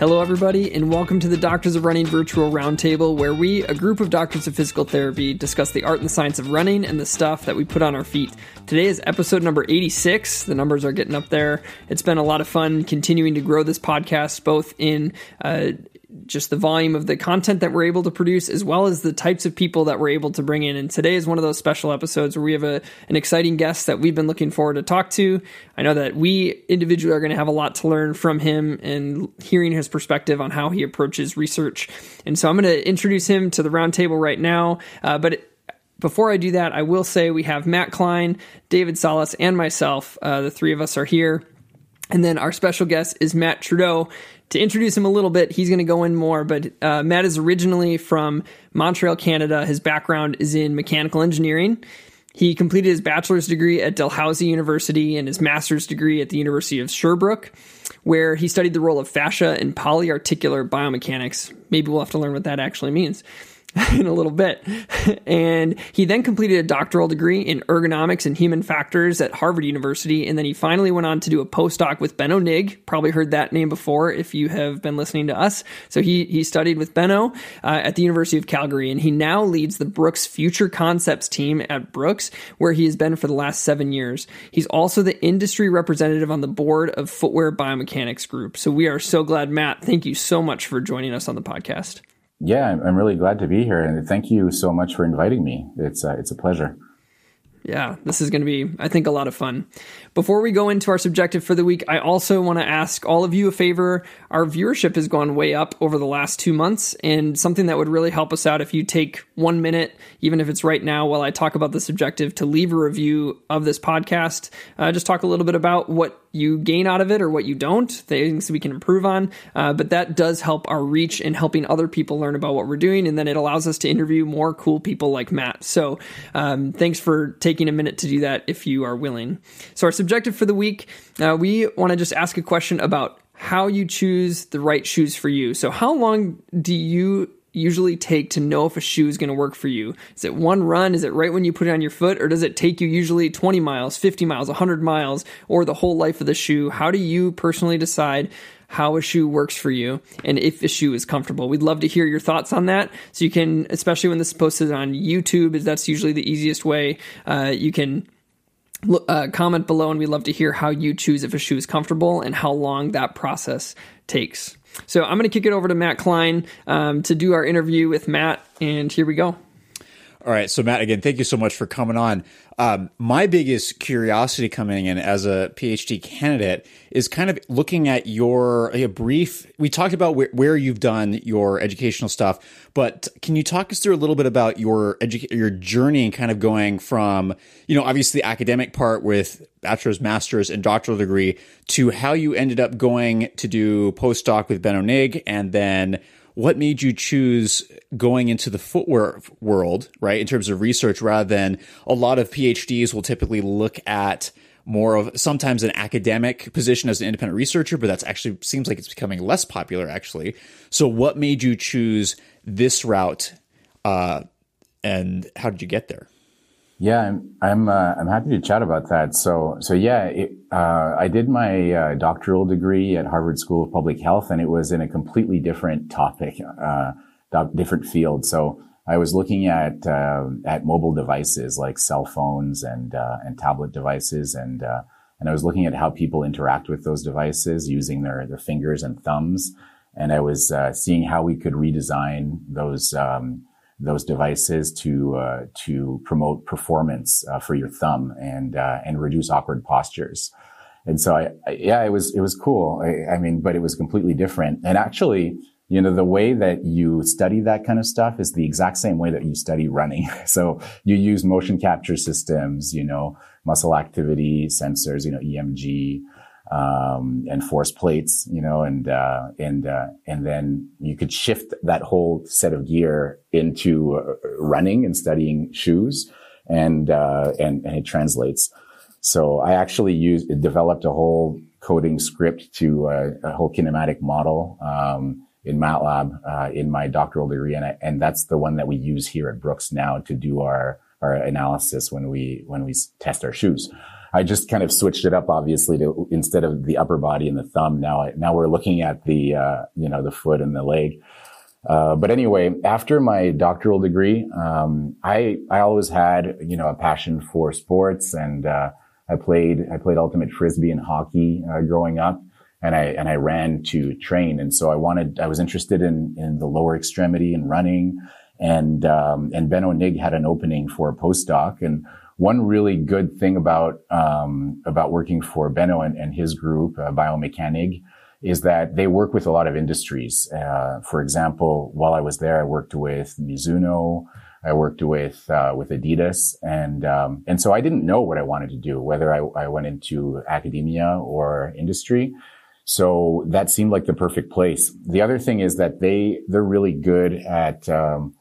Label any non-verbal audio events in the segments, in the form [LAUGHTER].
Hello, everybody, and welcome to the Doctors of Running Virtual Roundtable, where we, a group of doctors of physical therapy, discuss the art and science of running and the stuff that we put on our feet. Today is episode number 86. The numbers are getting up there. It's been a lot of fun continuing to grow this podcast, both in uh, just the volume of the content that we're able to produce, as well as the types of people that we're able to bring in. And today is one of those special episodes where we have a, an exciting guest that we've been looking forward to talk to. I know that we individually are going to have a lot to learn from him and hearing his perspective on how he approaches research. And so I'm going to introduce him to the roundtable right now. Uh, but before I do that, I will say we have Matt Klein, David Salas, and myself. Uh, the three of us are here. And then our special guest is Matt Trudeau to introduce him a little bit, he's going to go in more, but uh, Matt is originally from Montreal, Canada. His background is in mechanical engineering. He completed his bachelor's degree at Dalhousie University and his master's degree at the University of Sherbrooke, where he studied the role of fascia in polyarticular biomechanics. Maybe we'll have to learn what that actually means. [LAUGHS] in a little bit. [LAUGHS] And he then completed a doctoral degree in ergonomics and human factors at Harvard University. And then he finally went on to do a postdoc with Benno Nigg. Probably heard that name before if you have been listening to us. So he, he studied with Benno uh, at the University of Calgary. And he now leads the Brooks Future Concepts team at Brooks, where he has been for the last seven years. He's also the industry representative on the board of Footwear Biomechanics Group. So we are so glad, Matt. Thank you so much for joining us on the podcast. Yeah, I'm really glad to be here, and thank you so much for inviting me. It's uh, it's a pleasure. Yeah, this is going to be, I think, a lot of fun. Before we go into our subjective for the week, I also want to ask all of you a favor. Our viewership has gone way up over the last two months, and something that would really help us out if you take one minute, even if it's right now while I talk about the subjective, to leave a review of this podcast. Uh, just talk a little bit about what you gain out of it or what you don't, things we can improve on. Uh, but that does help our reach in helping other people learn about what we're doing. And then it allows us to interview more cool people like Matt. So um, thanks for taking a minute to do that if you are willing. So, our subjective for the week, uh, we want to just ask a question about how you choose the right shoes for you. So, how long do you usually take to know if a shoe is going to work for you? Is it one run? Is it right when you put it on your foot? Or does it take you usually 20 miles, 50 miles, 100 miles, or the whole life of the shoe? How do you personally decide how a shoe works for you and if a shoe is comfortable? We'd love to hear your thoughts on that. So you can, especially when this is posted on YouTube, is that's usually the easiest way. Uh, you can uh, comment below and we'd love to hear how you choose if a shoe is comfortable and how long that process takes. So I'm going to kick it over to Matt Klein um, to do our interview with Matt, and here we go. All right. So, Matt, again, thank you so much for coming on. Um, my biggest curiosity coming in as a PhD candidate is kind of looking at your a brief. We talked about where, where you've done your educational stuff, but can you talk us through a little bit about your edu- your journey and kind of going from, you know, obviously the academic part with bachelor's, master's, and doctoral degree to how you ended up going to do postdoc with Ben Nigg and then what made you choose going into the footwear world, right, in terms of research, rather than a lot of PhDs will typically look at more of sometimes an academic position as an independent researcher, but that's actually seems like it's becoming less popular, actually. So, what made you choose this route, uh, and how did you get there? Yeah, I'm I'm, uh, I'm happy to chat about that. So so yeah, it, uh, I did my uh, doctoral degree at Harvard School of Public Health, and it was in a completely different topic, uh, different field. So I was looking at uh, at mobile devices like cell phones and uh, and tablet devices, and and I was looking at how people interact with those devices using their their fingers and thumbs, and I was seeing how we could redesign those. Um, those devices to uh, to promote performance uh, for your thumb and uh, and reduce awkward postures. And so I, I, yeah, it was it was cool. I, I, mean, but it was completely different. And actually, you know, the way that you study that kind of stuff is the exact same way that you study running. [LAUGHS] So you use motion capture systems, you know, muscle activity sensors, you know, EMG, um, and force plates, you know, and, uh, and, uh, and then you could shift that whole set of gear into uh, running and studying shoes and, uh, and, and it translates. So I actually used, developed a whole coding script to uh, a whole kinematic model, um, in MATLAB uh, in my doctoral degree, and I, and that's the one that we use here at Brooks now to do our our analysis when we when we test our shoes. I just kind of switched it up, obviously, to instead of the upper body and the thumb. Now, I, now we're looking at the uh, you know the foot and the leg. Uh, but anyway, after my doctoral degree, um, I I always had you know a passion for sports, and uh, I played I played ultimate frisbee and hockey uh, growing up and I and I ran to train. And so I wanted I was interested in in the lower extremity and running. And um, and Ben Nigg had an opening for a postdoc. And one really good thing about um, about working for Benno and, and his group, uh, Biomechanigg, is that they work with a lot of industries. Uh, for example, while I was there, I worked with Mizuno. I worked with uh, with Adidas, and um, and so I didn't know what I wanted to do, whether I, I went into academia or industry. So that seemed like the perfect place. The other thing is that they, they're really good at, um,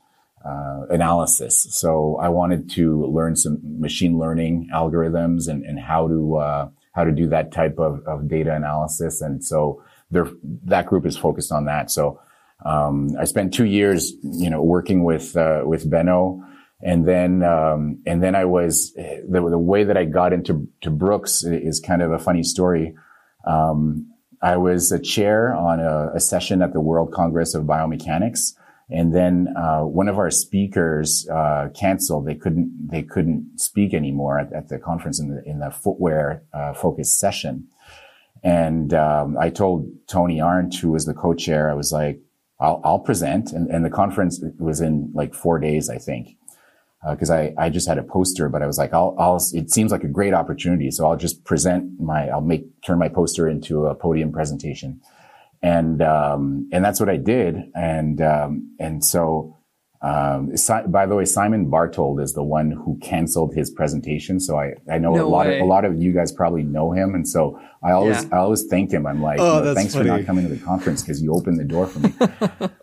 uh, analysis. So I wanted to learn some machine learning algorithms and, and how to, uh, how to do that type of, of data analysis. And so that group is focused on that. So, um, I spent two years, you know, working with, uh, with Benno. And then, um, and then I was, the, the way that I got into, to Brooks is kind of a funny story. Um, I was a chair on a, a, session at the World Congress of Biomechanics. And then, uh, one of our speakers, uh, canceled. They couldn't, they couldn't speak anymore at, at the conference in the, in the footwear, uh, focused session. And, um, I told Toni Arndt, who was the co-chair, I was like, I'll, I'll present. And, and the conference was in like four days, I think because uh, I, I just had a poster, but I was like, I'll, I'll, it seems like a great opportunity. So I'll just present my, I'll make, turn my poster into a podium presentation. And, um, and that's what I did. And, um, and so, um, by the way, Simon Bartold is the one who canceled his presentation. So I, I know no a lot way. of, a lot of you guys probably know him. And so I always, yeah. I always thank him. I'm like, oh, you know, thanks funny. for not coming to the conference because you opened the door for me.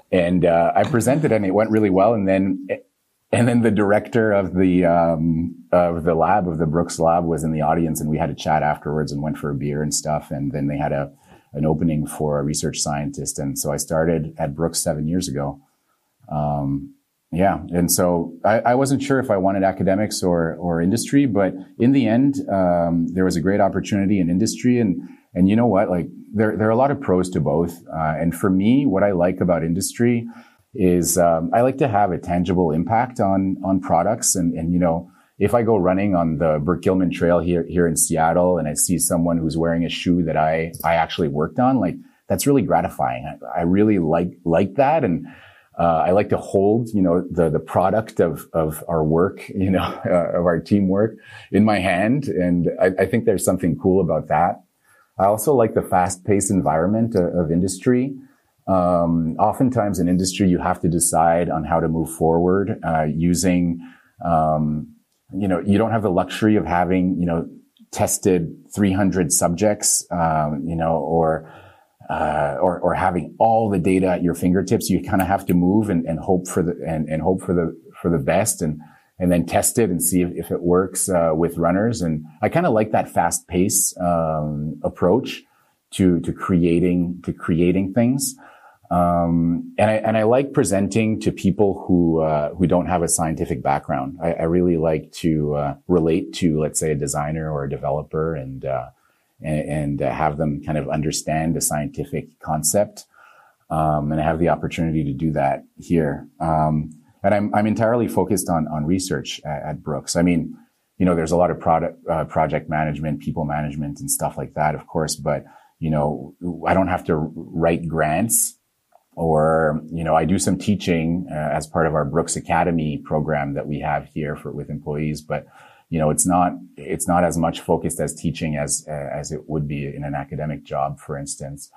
[LAUGHS] and, uh, I presented and it went really well. And then and then the director of the um, of the lab of the Brooks lab was in the audience, and we had a chat afterwards and went for a beer and stuff. And then they had a an opening for a research scientist, and so I started at Brooks seven years ago. Um, yeah, and so I, I, wasn't sure if I wanted academics or or industry, but in the end, um, there was a great opportunity in industry, and and you know what, like there there are a lot of pros to both. Uh, and for me, what I like about industry is um, I like to have a tangible impact on on products. And and you know if I go running on the Burke Gilman Trail here here in Seattle and I see someone who's wearing a shoe that I I actually worked on like that's really gratifying. I, I really like like that and uh, I like to hold, you know, the the product of of our work, [LAUGHS] you know, uh, of our teamwork in my hand, and I, I, think there's something cool about that. I also like the fast paced environment of, of industry. Um, oftentimes in industry, you have to decide on how to move forward uh, using, um, you know, you don't have the luxury of having, you know, tested 300 subjects, um, you know, or, uh, or, or having all the data at your fingertips. You kind of have to move and, and hope for the, and, and hope for the, for the best and, and then test it and see if, if it works, uh, with runners. And I kind of like that fast pace, um, approach to, to creating, to creating things. Um, and I and I like presenting to people who uh, who don't have a scientific background. I, I really like to uh, relate to, let's say, a designer or a developer, and uh, and, and have them kind of understand the scientific concept. Um, and I have the opportunity to do that here. Um, and I'm I'm entirely focused on on research at, at Brooks. I mean, you know, there's a lot of product uh, project management, people management, and stuff like that, of course, but you know, I don't have to write grants or you know i do some teaching uh, as part of our brooks academy program that we have here for with employees but you know it's not it's not as much focused as teaching as uh, as it would be in an academic job for instance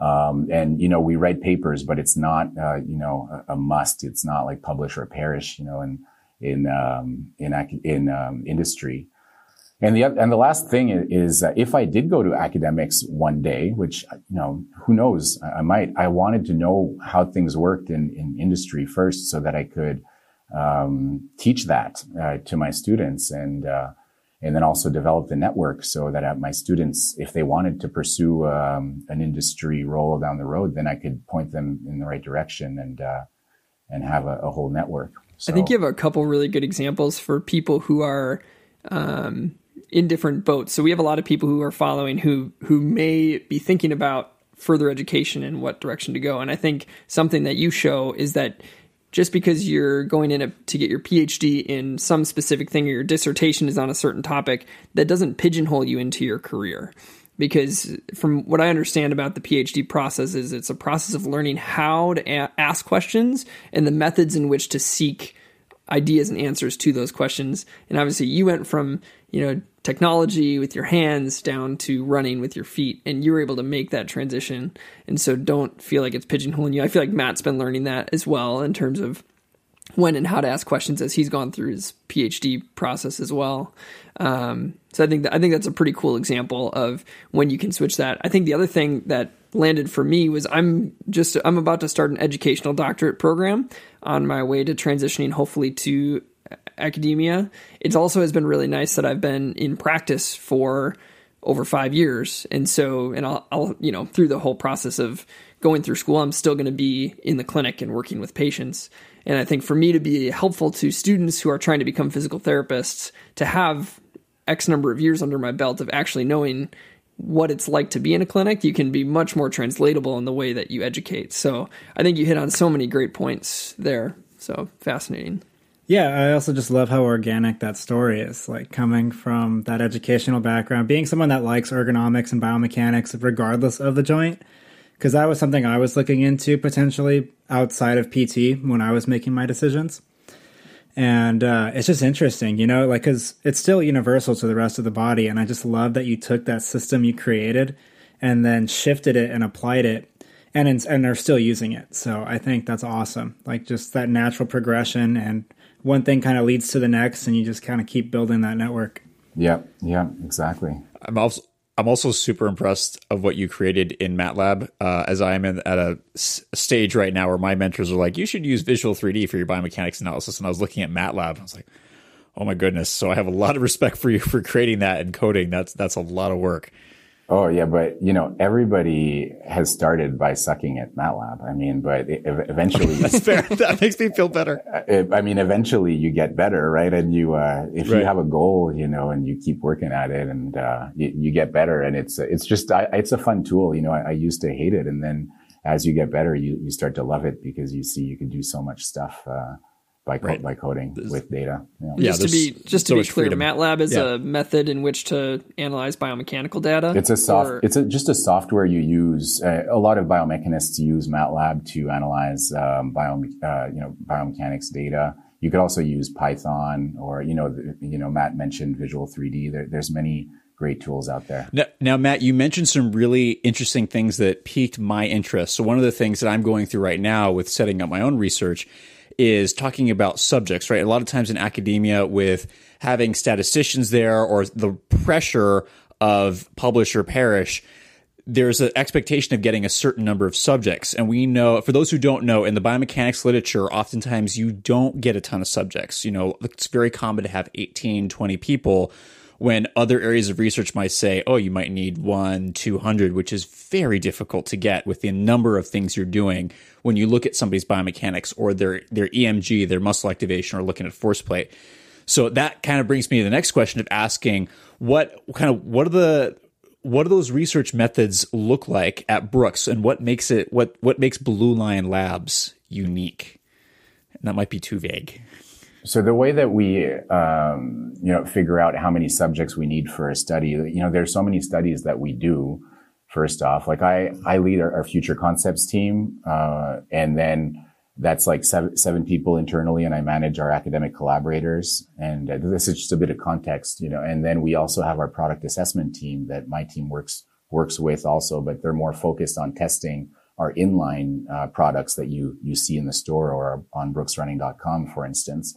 Um, and you know, we write papers, but it's not uh, you know a, a, must. It's not like publish or perish. You know, in in um, in in um, industry. And the and the last thing is, uh, if I did go to academics one day, which you know who knows, I, I might. I wanted to know how things worked in in industry first, so that I could um, teach that uh, to my students and uh, and then also develop the network so that my students, if they wanted to pursue um, an industry role down the road, then I could point them in the right direction and uh, and have a, a, whole network. So, I think you have a couple really good examples for people who are um, in different boats. So we have a lot of people who are following who who may be thinking about further education and what direction to go. And I think something that you show is that just because you're going in a, to get your PhD in some specific thing or your dissertation is on a certain topic, that doesn't pigeonhole you into your career. Because from what I understand about the PhD process is it's a process of learning how to a- ask questions and the methods in which to seek ideas and answers to those questions. And obviously you went from, you know, technology with your hands down to running with your feet and you were able to make that transition. And so don't feel like it's pigeonholing you. I feel like matt's been learning that as well in terms of when and how to ask questions as he's gone through his phd process as well. Um, so i think that, i think that's a pretty cool example of when you can switch that. I think the other thing that landed for me was i'm just i'm about to start an educational doctorate program on my way to transitioning hopefully to academia. It also has been really nice that I've been in practice for over five years, and so and I'll, I'll you know through the whole process of going through school, I'm still going to be in the clinic and working with patients. And I think for me to be helpful to students who are trying to become physical therapists to have X number of years under my belt of actually knowing what it's like to be in a clinic, you can be much more translatable in the way that you educate. So I think you hit on so many great points there. So fascinating. Yeah, I also just love how organic that story is. Like coming from that educational background, being someone that likes ergonomics and biomechanics regardless of the joint. Because that was something I was looking into potentially outside of PT when I was making my decisions. And uh, it's just interesting, you know, like, because it's still universal to the rest of the body. And I just love that you took that system you created and then shifted it and applied it and, and are still using it. So I think that's awesome. Like, just that natural progression and one thing kind of leads to the next, and you just kind of keep building that network. Yeah, yeah, exactly. I'm also I'm also super impressed of what you created in MATLAB. Uh, as I am in, at a s- stage right now where my mentors are like, you should use Visual 3D for your biomechanics analysis, and I was looking at MATLAB. I was like, oh my goodness. So I have a lot of [LAUGHS] respect for you for creating that and coding. That's that's a lot of work. Oh yeah, but you know everybody has started by sucking at MATLAB. I mean, but it, eventually [LAUGHS] that's fair. That makes me feel better. [LAUGHS] I mean, eventually you get better, right? And you, uh, if right. you have a goal, you know, and you keep working at it, and uh, you, you, get better, and it's it's just I, it's a fun tool. You know, I, I used to hate it, and then as you get better, you you start to love it because you see you can do so much stuff. Uh, by, co- right. by coding there's, with data. Yeah, yeah just to be just to so be clear, freedom. MATLAB is yeah. a method in which to analyze biomechanical data. It's a soft. Or, it's a, just a software you use. Uh, a lot of biomechanists use MATLAB to analyze um, bio, uh, you know biomechanics data. You could also use Python, or you know, the, you know, Matt mentioned Visual 3D. There, there's many great tools out there. Now, now, Matt, you mentioned some really interesting things that piqued my interest. So one of the things that I'm going through right now with setting up my own research is talking about subjects, right? A lot of times in academia with having statisticians there or the pressure of publish or perish, there's an expectation of getting a certain number of subjects. And we know, for those who don't know, in the biomechanics literature, oftentimes you don't get a ton of subjects. You know, it's very common to have 18, 20 people when other areas of research might say, oh, you might need one, 200, which is very difficult to get with the number of things you're doing when you look at somebody's biomechanics or their, their EMG, their muscle activation, or looking at force plate. So that kind of brings me to the next question of asking what kind of, what are the, what do those research methods look like at Brooks and what makes it, what, what makes Blue Lion Labs unique? And that might be too vague. So the way that we, um, you know, figure out how many subjects we need for a study, you know, there's so many studies that we do. First off, like I, I lead our, our future concepts team, uh, and then that's like seven, seven people internally, and I manage our academic collaborators. And uh, this is just a bit of context, you know. And then we also have our product assessment team that my team works works with also, but they're more focused on testing our inline uh, products that you you see in the store or on brooksrunning.com, for instance.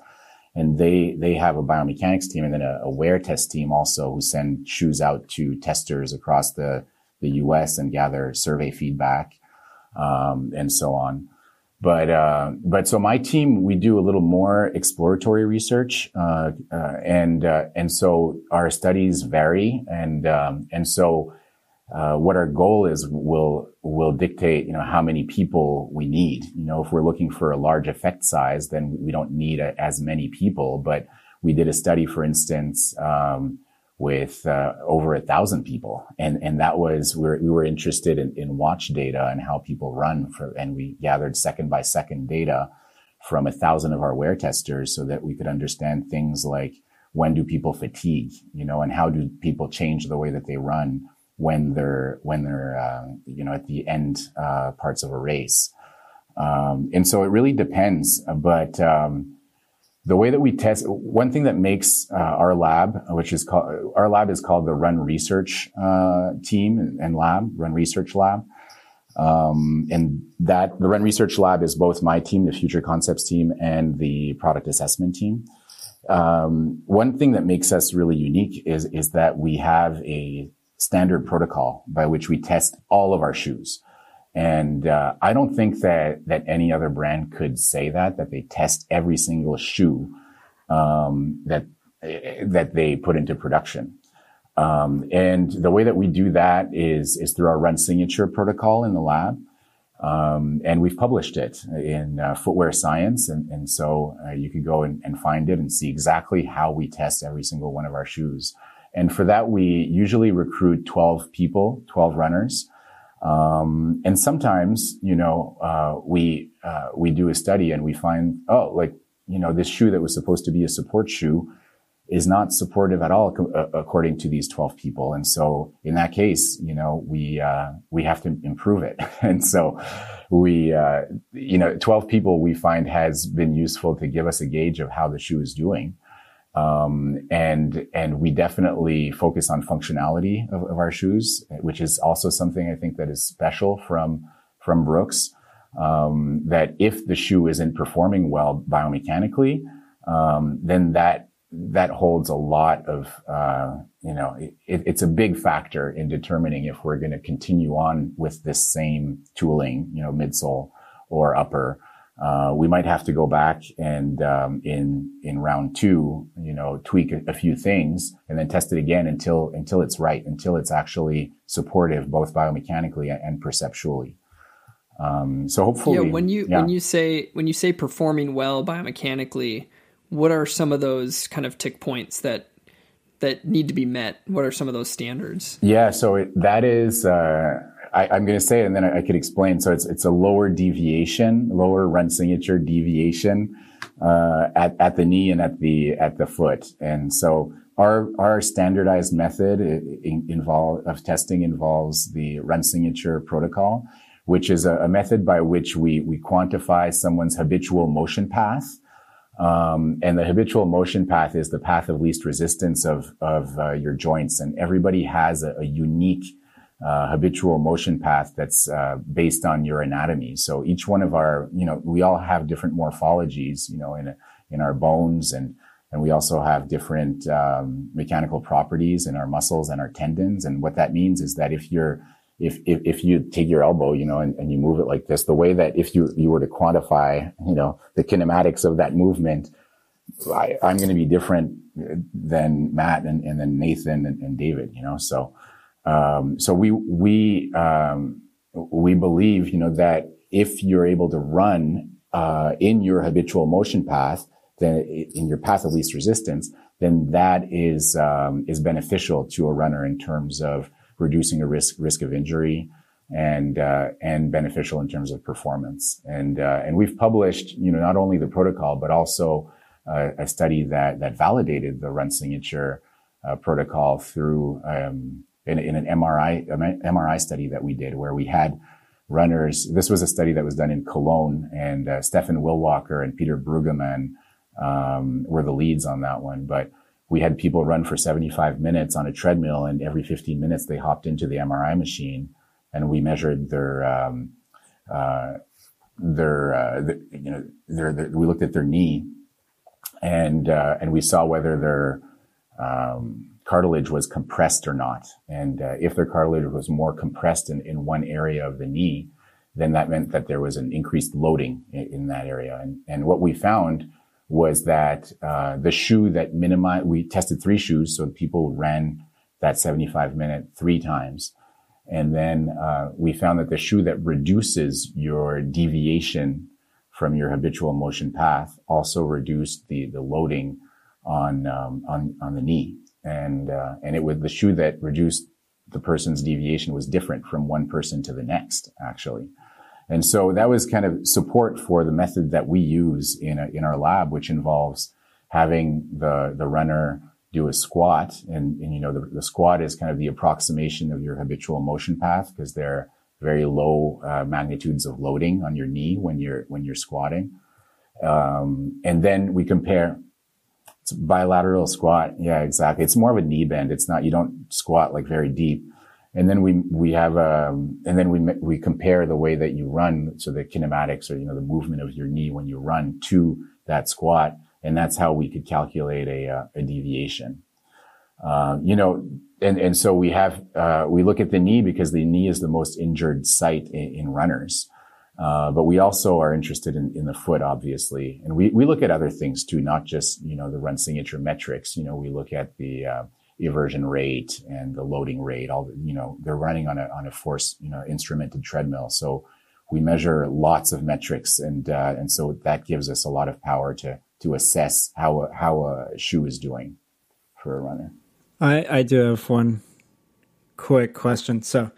And they they have a biomechanics team and then a, a wear test team also who send shoes out to testers across the the U.S. and gather survey feedback um, and so on. But uh, but so my team we do a little more exploratory research uh, uh, and uh, and so our studies vary and um, and so uh, what our goal is will will dictate you know how many people we need. You know if we're looking for a large effect size, then we don't need a, as many people. But we did a study, for instance. Um, with uh, over a thousand people, and and that was we were, we were interested in, in watch data and how people run for, and we gathered second by second data from a thousand of our wear testers so that we could understand things like when do people fatigue, you know, and how do people change the way that they run when they're when they're uh, you know at the end uh, parts of a race. Um, and so it really depends, but um, the way that we test one thing that makes uh, our lab which is called our lab is called the run research uh, team and lab run research lab um, and that the run research lab is both my team the future concepts team and the product assessment team um, one thing that makes us really unique is is that we have a standard protocol by which we test all of our shoes and uh, I don't think that that any other brand could say that that they test every single shoe um, that that they put into production. Um, and the way that we do that is is through our run signature protocol in the lab. Um, and we've published it in uh, Footwear Science, and, and so uh, you can go and, and, find it and see exactly how we test every single one of our shoes. And for that, we usually recruit 12 people, 12 runners, um, and sometimes, you know, uh, we uh, we do a study and we find, oh, like you know, this shoe that was supposed to be a support shoe is not supportive at all co- uh, according to these 12 people. And so in that case, you know, we, uh, we have to improve it. [LAUGHS] and so we, uh, you know, 12 people we find has been useful to give us a gauge of how the shoe is doing. Um, and, and we definitely focus on functionality of, of, our shoes, which is also something I think that is special from, from Brooks. Um, that if the shoe isn't performing well biomechanically, um, then that, that holds a lot of, uh, you know, it, it's a big factor in determining if we're going to continue on with this same tooling, you know, midsole or upper, uh, we might have to go back and um, in in round two, you know, tweak a, a, few things and then test it again until until it's right, until it's actually supportive both biomechanically and, perceptually. Um, so hopefully, yeah. When you yeah. when you say when you say performing well biomechanically, what are some of those kind of tick points that that need to be met? What are some of those standards? Yeah, so it, that is. Uh, I, am going to say it and then I, I, could explain. So it's it's a lower deviation, lower run signature deviation uh, at at the knee and at the at the foot. And so our our standardized method in, involve of testing involves the run signature protocol, which is a, a method by which we we quantify someone's habitual motion path. Um, and the habitual motion path is the path of least resistance of of uh, your joints, and everybody has a, a unique uh, habitual motion path that's uh, based on your anatomy. So each one of our, you know, we all have different morphologies, you know, in in our bones, and and we also have different um, mechanical properties in our muscles and our tendons. And what that means is that if you're if, if, if you take your elbow, you know, and, and you move it like this, the way that if you, you were to quantify, you know, the kinematics of that movement, I, am going to be different than Matt and, and then Nathan and, and David, you know, so, um, so we we um, we believe, you know, that if you're able to run uh, in your habitual motion path, then in your path of least resistance, then that is um, is beneficial to a runner in terms of reducing a risk risk of injury and uh, and beneficial in terms of performance. And uh, and we've published, you know, not only the protocol but also uh, a study that that validated the run signature uh, protocol through um, in, in an MRI, MRI study that we did where we had runners. This was a study that was done in Cologne and uh, Steffen Willwacher and Peter Brueggemann um, were the leads on that one. But we had people run for 75 minutes on a treadmill and every 15 minutes they hopped into the MRI machine and we measured their, um, uh, their, uh, the, you know, their, their, we looked at their knee and, uh, and we saw whether their, um, cartilage was compressed or not. And uh, if their cartilage was more compressed in, in one area of the knee, then that meant that there was an increased loading in, in that area. And, and what we found was that uh, the shoe that minimized, we tested three shoes, so people ran that 75 minute three times. And then uh, we found that the shoe that reduces your deviation from your habitual motion path also reduced the, the loading on, um, on, on the knee and uh, and it was the shoe that reduced the person's deviation was different from one person to the next actually. And so that was kind of support for the method that we use in a, in our lab which involves having the the runner do a squat. And, and you know the, the squat is kind of the approximation of your habitual motion path because they're very low uh, magnitudes of loading on your knee when you're when you're squatting. Um, and then we compare it's bilateral squat. Yeah, exactly. It's more of a knee bend. It's not, you don't squat like very deep. And then we, we have, um, and then we, we compare the way that you run. So the kinematics or, you know, the movement of your knee when you run to that squat. And that's how we could calculate a, uh, a deviation. Uh, you know, and, and so we have, uh, we look at the knee because the knee is the most injured site in, in runners. Uh, but we also are interested in, in the foot, obviously. And we, we look at other things too, not just, you know, the run signature metrics. You know, we look at the, uh, eversion rate and the loading rate. All, you know, they're running on a, on a force, you know, instrumented treadmill. So we measure lots of metrics and, uh, and so that gives us a lot of power to, to assess how, a, how a shoe is doing for a runner. I, I do have one quick question. So,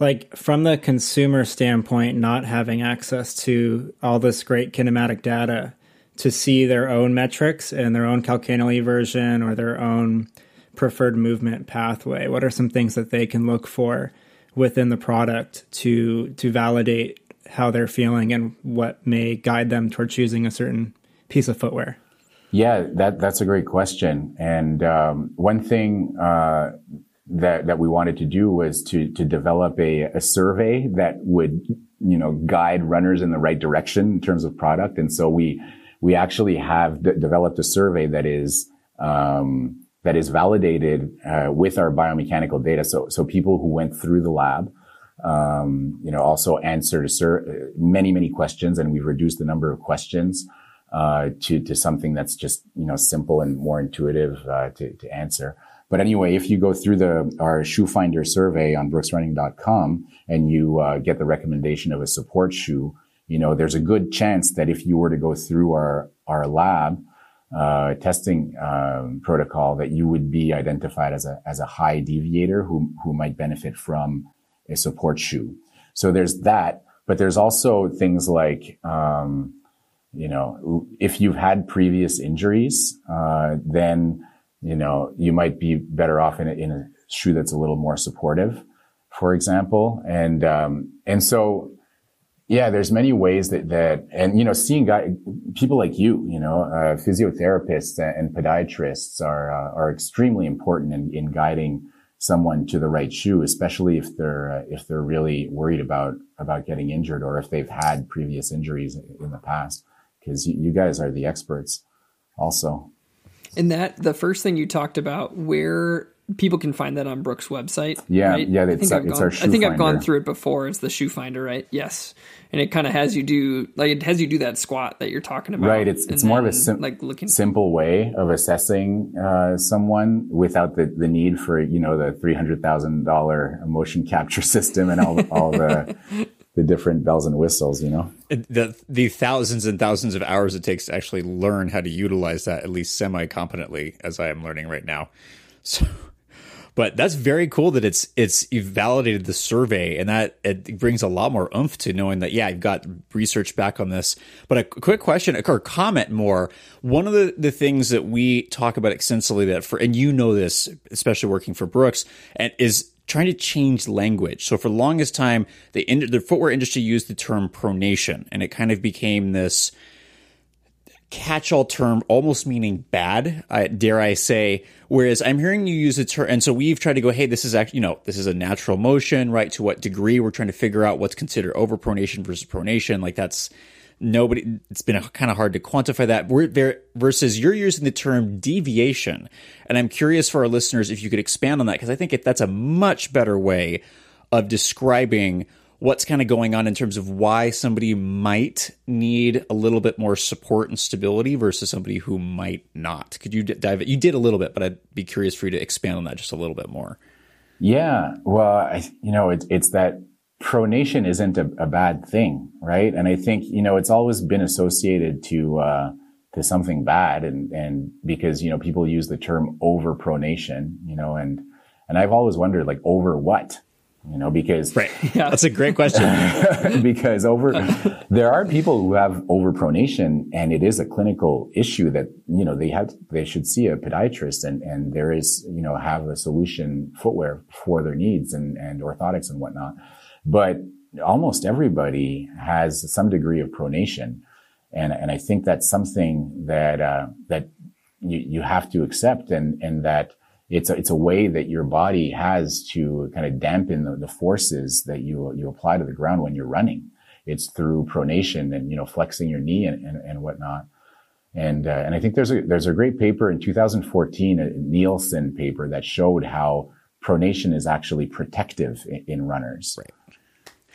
like from the consumer standpoint, not having access to all this great kinematic data to see their own metrics and their own calcaneal eversion or their own preferred movement pathway, what are some things that they can look for within the product to to validate how they're feeling and what may guide them toward choosing a certain piece of footwear? Yeah, that that's a great question. And um, one thing uh, that that we wanted to do was to to develop a, a survey that would you know guide runners in the right direction in terms of product. And so we we actually have d- developed a survey that is um, that is validated uh, with our biomechanical data. So so people who went through the lab um, you know also answered sur- many many questions and we've reduced the number of questions uh, to to something that's just you know simple and more intuitive uh, to to answer but anyway, if you go through the our shoe finder survey on brooksrunning.com and you uh, get the recommendation of a support shoe, you know, there's a good chance that if you were to go through our our lab uh, testing um, protocol, that you would be identified as a as a high deviator who who might benefit from a support shoe. So there's that, but there's also things like um, you know, if you've had previous injuries, uh, then you know, you might be better off in a, in a shoe that's a little more supportive, for example. And, um, and so, yeah, there's many ways that, that, and, you know, seeing people like you, you know, uh, physiotherapists and podiatrists are, uh, are extremely important in, in guiding someone to the right shoe, especially if they're, uh, if they're really worried about, about getting injured or if they've had previous injuries in the past. Cause you, you guys are the experts also. And that the first thing you talked about where people can find that on Brooks' website. Yeah, right? yeah, it's, I think I've gone, our shoe I think. I've gone through it before. It's the shoe finder, right? Yes, and it kind of has you do like it has you do that squat that you're talking about. Right. It's it's more of a sim- like looking simple way of assessing uh, someone without the, the need for you know the three hundred thousand dollar motion capture [LAUGHS] system and all all the the different bells and whistles, you know. The the thousands and thousands of hours it takes to actually learn how to utilize that at least semi competently, as I am learning right now. [LAUGHS] So, but that's very cool that it's it's you've validated the survey, and that it brings a lot more oomph to knowing that yeah, I've got research back on this. But a quick question or comment more. One of the the things that we talk about extensively that for and you know this, especially working for Brooks, and is trying to change language. So for the longest time, the the footwear industry used the term pronation, and it kind of became this catch-all term, almost meaning bad, uh, dare I say. Whereas I'm hearing you use the term, and so we've tried to go, hey, this is actually, you know, this is a natural motion, right? To what degree we're trying to figure out what's considered overpronation versus pronation. Like that's nobody. It's been kind of hard to quantify that. We're there versus you're using the term deviation, and I'm curious for our listeners if you could expand on that because I think that's a much better way of describing what's kind of going on in terms of why somebody might need a little bit more support and stability versus somebody who might not. Could you dive? You did a little bit, but I'd be curious for you to expand on that just a little bit more. Yeah, well, I, you know, it, it's that pronation isn't a, a, bad thing, right? And I think you know it's always been associated to uh, to something bad, and and because you know people use the term overpronation, you know, and and I've always wondered like over what, you know, because right, [LAUGHS] yeah, that's a great question. [LAUGHS] because over there are people who have overpronation, and it is a clinical issue that you know they have they should see a podiatrist, and and there is you know have a solution footwear for their needs and and orthotics and whatnot. But almost everybody has some degree of pronation. And, and I think that's something that, uh, that you, you have to accept and, and that it's a, it's a way that your body has to kind of dampen the, the forces that you, you apply to the ground when you're running. It's through pronation and, you know, flexing your knee and, and, and whatnot. And, uh, and I think there's a, there's a great paper in 2014, a Nielsen paper that showed how pronation is actually protective in, in runners. Right.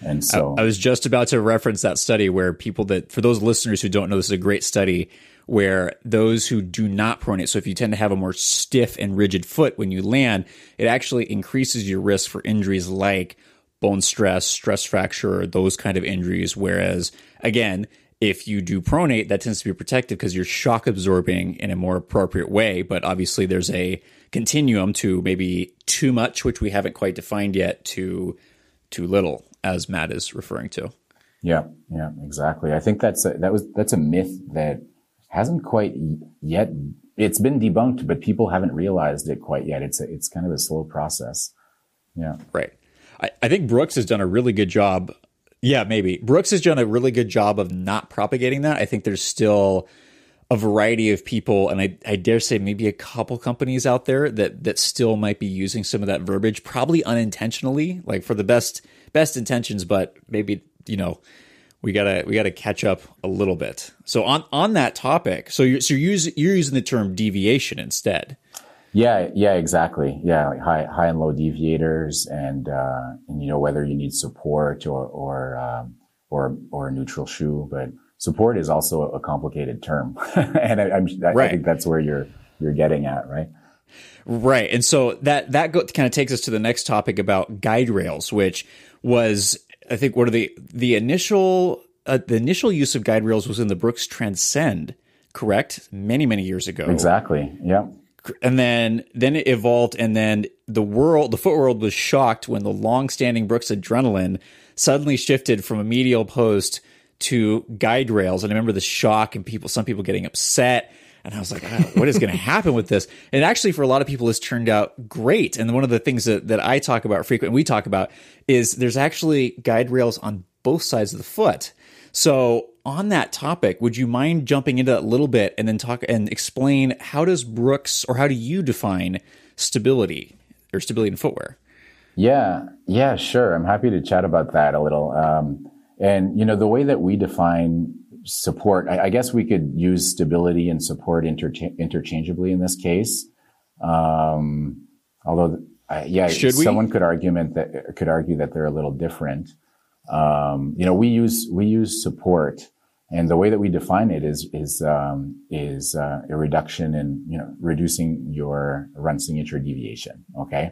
And so I, I, was just about to reference that study where people that, for those listeners who don't know, this is a great study where those who do not pronate, so if you tend to have a more stiff and rigid foot when you land, it actually increases your risk for injuries like bone stress, stress fracture, those kind of injuries. Whereas again, if you do pronate, that tends to be protective because you're shock absorbing in a more appropriate way. But obviously, there's a continuum to maybe too much, which we haven't quite defined yet, to too little as Matt is referring to. Yeah, yeah, exactly. I think that's a, that was that's a myth that hasn't quite yet. It's been debunked, but people haven't realized it quite yet. It's a, it's kind of a slow process. Yeah, right. I, I think Brooks has done a really good job. Yeah, maybe Brooks has done a really good job of not propagating that. I think there's still a variety of people, and I, I dare say maybe a couple companies out there that that still might be using some of that verbiage, probably unintentionally, like for the best best intentions, but maybe you know we gotta we gotta catch up a little bit. So on on that topic, so you're so you're using, you're using the term deviation instead. Yeah, yeah, exactly. Yeah, like high high and low deviators, and uh, and you know whether you need support or or um, or or a neutral shoe, but support is also a complicated term, [LAUGHS] and I, I, I think that's where you're you're getting at, right? Right, and so that that go, kind of takes us to the next topic about guide rails, which was I think one of the the initial uh, the initial use of guide rails was in the Brooks Transcend, correct? Many many years ago. Exactly. Yeah. And then then it evolved, and then the world, the foot world, was shocked when the long-standing Brooks Adrenaline suddenly shifted from a medial post to guide rails. And I remember the shock and people, some people getting upset. And I was like, oh, what is going to happen with this? And actually, for a lot of people, this turned out great. And one of the things that, that I talk about frequently, we talk about, is there's actually guide rails on both sides of the foot. So, on that topic, would you mind jumping into that a little bit and then talk and explain how does Brooks or how do you define stability or stability in footwear? Yeah, yeah, sure. I'm happy to chat about that a little. Um, and, you know, the way that we define support, I, I guess we could use stability and support intercha- interchangeably in this case. Um, although, uh, yeah, Should someone we? could argument that could argue that they're a little different. Um, you know, we use, we use support and the way that we define it is, is, um, is, uh, a reduction in, you know, reducing your run signature deviation. Okay.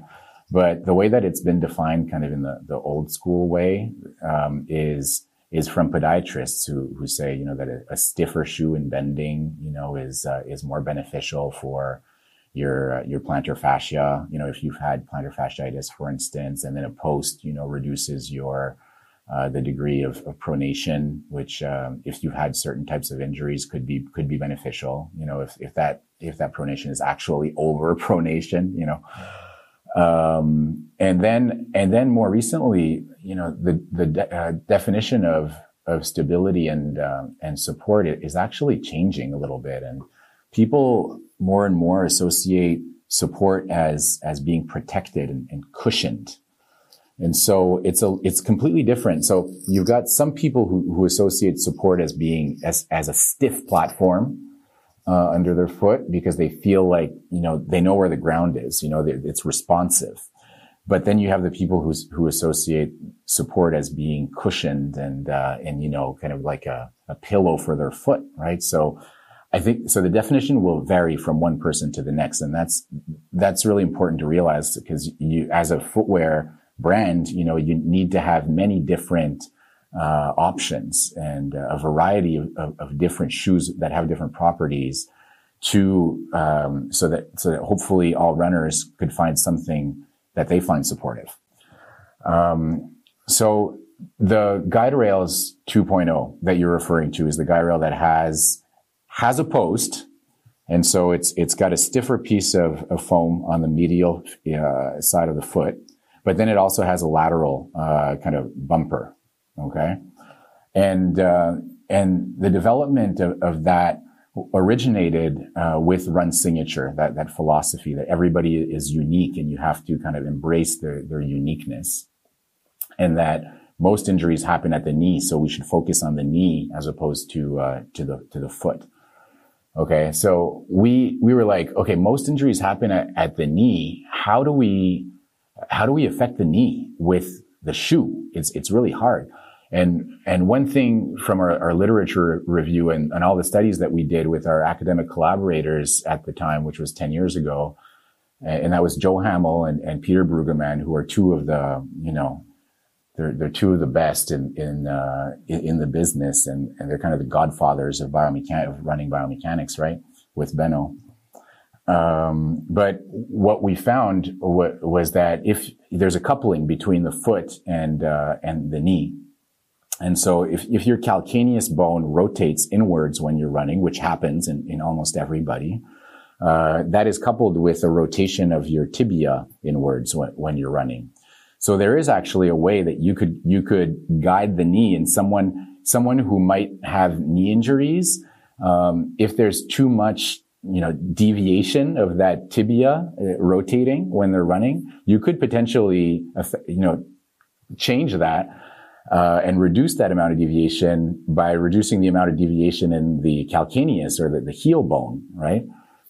But the way that it's been defined kind of in the, the old school way, um, is, is from podiatrists who, who say, you know, that a, a stiffer shoe in bending, you know, is, uh, is more beneficial for your, uh, your plantar fascia. You know, if you've had plantar fasciitis, for instance, and then a post, you know, reduces your, uh, the degree of, of pronation, which, um, if you've had certain types of injuries could be, could be beneficial. You know, if, if that, if that pronation is actually [LAUGHS] over pronation, you know, um, and then, and then more recently, you know, the, the de- uh, definition of, of stability and uh, and support is actually changing a little bit, and people more and more associate support as as being protected and, and cushioned. And so it's a it's completely different. So you've got some people who, who associate support as being as as a stiff platform uh, under their foot because they feel like you know they know where the ground is. You know it's responsive. But then you have the people who who associate support as being cushioned and uh, and you know kind of like a, a pillow for their foot, right? So I think so. The definition will vary from one person to the next, and that's that's really important to realize because you, as a footwear brand, you know, you need to have many different uh, options and a variety of, of, of, different shoes that have different properties to um, so that so that hopefully all runners could find something that they find supportive. Um, so the guide rails 2.0 that you're referring to is the guide rail that has has a post and so it's it's got a stiffer piece of, of foam on the medial uh, side of the foot but then it also has a lateral uh, kind of bumper. Okay, and uh, and the development of, of that originated uh, with Run Signature, that that philosophy that everybody is unique and you have to kind of embrace their their uniqueness, and that most injuries happen at the knee, so we should focus on the knee as opposed to uh, to the to the foot. Okay, so we we were like, okay, most injuries happen at, at the knee. How do we how do we affect the knee with the shoe? It's, it's really hard. And, and one thing from our, our literature review and, and all the studies that we did with our academic collaborators at the time, which was 10 years ago, and that was Joe Hamill and, and Peter Brueggemann, who are two of the, you know, they're, they're two of the best in, in, uh, in, in, the business and, and they're kind of the godfathers of biomechanics, of running biomechanics, right? With Benno. Um, but what we found w- was that if there's a coupling between the foot and uh, and the knee, and so if, if your calcaneus bone rotates inwards when you're running, which happens in, in almost everybody, uh, that is coupled with a rotation of your tibia inwards when, when you're running. So there is actually a way that you could you could guide the knee and someone someone who might have knee injuries. Um, if there's too much you know, deviation of that tibia uh, rotating when they're running, you could potentially, you know, change that uh, and reduce that amount of deviation by reducing the amount of deviation in the calcaneus or the, the heel bone, right?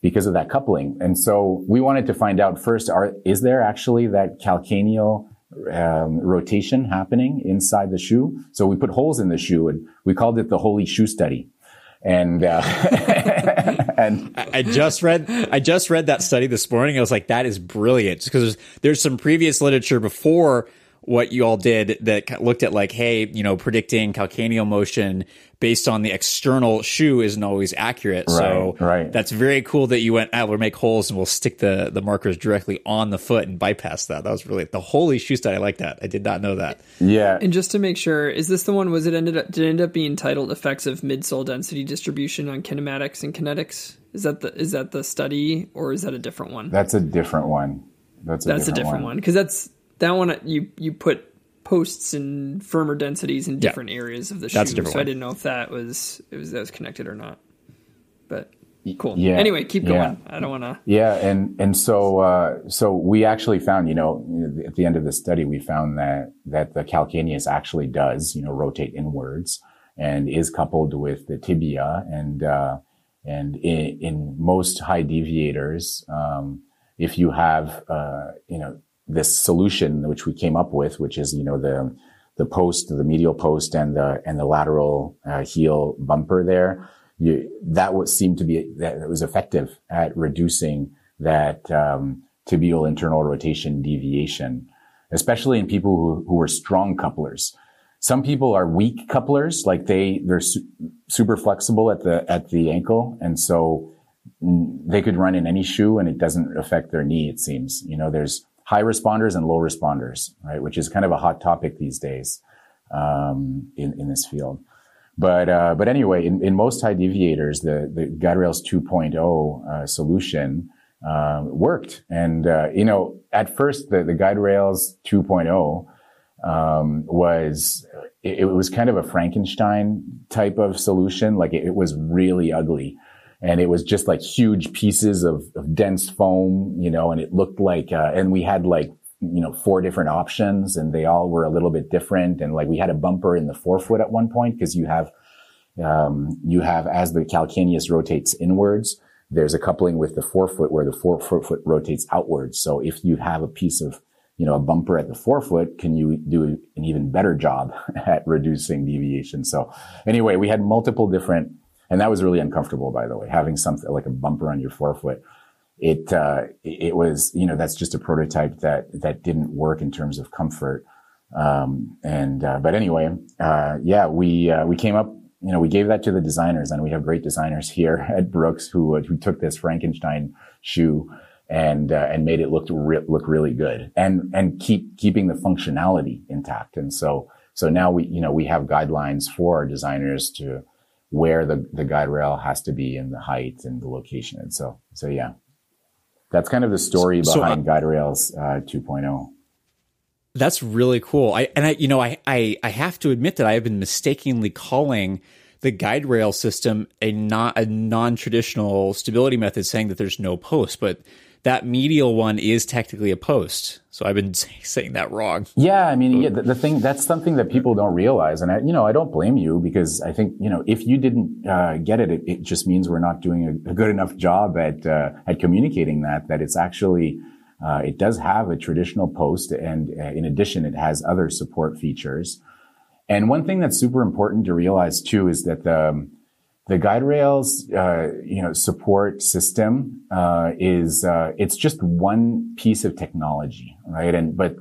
Because of that coupling. And so we wanted to find out first, are, is there actually that calcaneal um, rotation happening inside the shoe? So we put holes in the shoe and we called it the holy shoe study and uh, [LAUGHS] and I just read I just read that study this morning. I was like, that is brilliant because there's, there's some previous literature before what you all did that looked at like, hey, you know, predicting calcaneal motion based on the external shoe isn't always accurate. Right, so right. that's very cool that you went, ah, we'll make holes and we'll stick the, the markers directly on the foot and bypass that. That was really the holy shoe study. I like that. I did not know that. Yeah. And just to make sure, is this the one, was it ended up, did it end up being titled effects of midsole density distribution on kinematics and kinetics? Is that the, is that the study or is that a different one? That's a different one. That's a that's different a different one because that's that one you you put posts and firmer densities in different yeah. areas of the shoe. so one. I didn't know if that was it was that was connected or not. But cool. Yeah. Anyway, keep going. Yeah. I don't want to. Yeah, and and so uh, so we actually found, you know, at the end of the study, we found that that the calcaneus actually does, you know, rotate inwards and is coupled with the tibia, and uh, and in, in most high deviators, um, if you have, uh, you know this solution which we came up with, which is you know the the post, the medial post, and the and the lateral uh, heel bumper there. You, that would seem to be that it was effective at reducing that um, tibial internal rotation deviation, especially in people who, who are strong couplers. Some people are weak couplers, like they they're su- super flexible at the at the ankle, and so mm, they could run in any shoe and it doesn't affect their knee. It seems, you know, there's high responders and low responders, right? Which is kind of a hot topic these days um, in in this field. But uh, but anyway, in, in most high deviators, the the guide rails 2.0 uh, solution uh, worked, and uh, you know at first the the guide rails 2.0 um, was it, it, was kind of a Frankenstein type of solution. Like it, it was really ugly. And it was just like huge pieces of, of dense foam, you know, and it looked like, uh, and we had like, you know, four different options and they all were a little bit different. And like we had a bumper in the forefoot at one point because you have, um, you have as the calcaneus rotates inwards, there's a coupling with the forefoot where the forefoot rotates outwards. So if you have a piece of you know, a bumper at the forefoot, can you do an even better job [LAUGHS] at reducing deviation? So anyway, we had multiple different, and that was really uncomfortable, by the way, having something like a bumper on your forefoot. It, uh, it was, you know, that's just a prototype that, that didn't work in terms of comfort. Um, and, uh, but anyway, uh, yeah, we, uh, we came up, you know, we gave that to the designers and we have great designers here [LAUGHS] at Brooks who, who took this Frankenstein shoe and uh, and made it look re- look really good and and keep keeping the functionality intact. And so so now we you know we have guidelines for our designers to where the the guide rail has to be and the height and the location. And so so yeah, that's kind of the story behind so, uh, Guide Rails uh, 2.0. That's really cool. I and I you know I, I I have to admit that I have been mistakenly calling the guide rail system a not a non-traditional stability method saying that there's no post but that medial one is technically a post. So I've been [LAUGHS] saying that wrong. Yeah, I mean, yeah, the, the, thing that's something that people don't realize, and I, you know, I don't blame you because I think you know if you didn't uh, get it, it, it, just means we're not doing a, a good enough job at uh, at communicating that that it's actually. Uh, it does have a traditional post, and uh, in addition, it has other support features. And one thing that's super important to realize too is that the um, the guide rails, uh, you know, support system uh, is uh, it's just one piece of technology, right? And but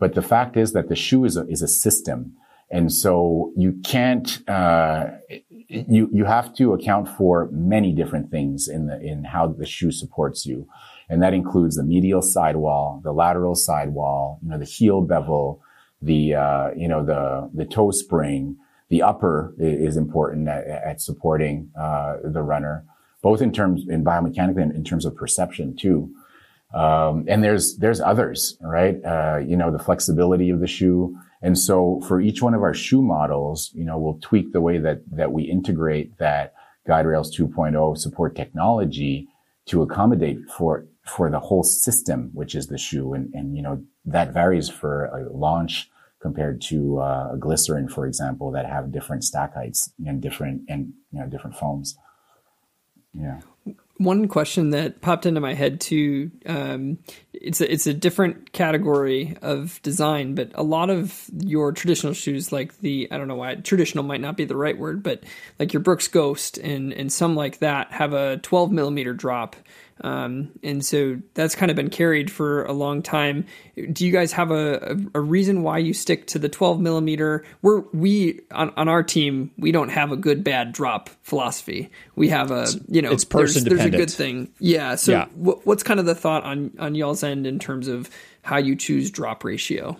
but the fact is that the shoe is a, is a system, and so you can't uh, you you have to account for many different things in the in how the shoe supports you, and that includes the medial sidewall, the lateral sidewall, you know, the heel bevel, the uh, you know the the toe spring the upper is important at, at supporting uh, the runner, both in terms in biomechanically and in terms of perception too. Um, and there's there's others, right? Uh, you know, the flexibility of the shoe. And so for each one of our shoe models, you know, we'll tweak the way that that we integrate that Guide Rails 2.0 support technology to accommodate for for the whole system, which is the shoe. And and you know that varies for a launch compared to uh, a glycerin, for example, that have different stack heights and different and you know different foams. Yeah. One question that popped into my head too. Um, it's a, it's a different category of design, but a lot of your traditional shoes, like the I don't know why traditional might not be the right word, but like your Brooks Ghost and and some like that have a 12 millimeter drop um, and so that's kind of been carried for a long time. Do you guys have a, a, a reason why you stick to the 12 millimeter? We're, we, on, on our team, we don't have a good bad drop philosophy. We have a, you know, it's person there's, there's a good thing. Yeah. So yeah. W- what's kind of the thought on, on y'all's end in terms of how you choose drop ratio?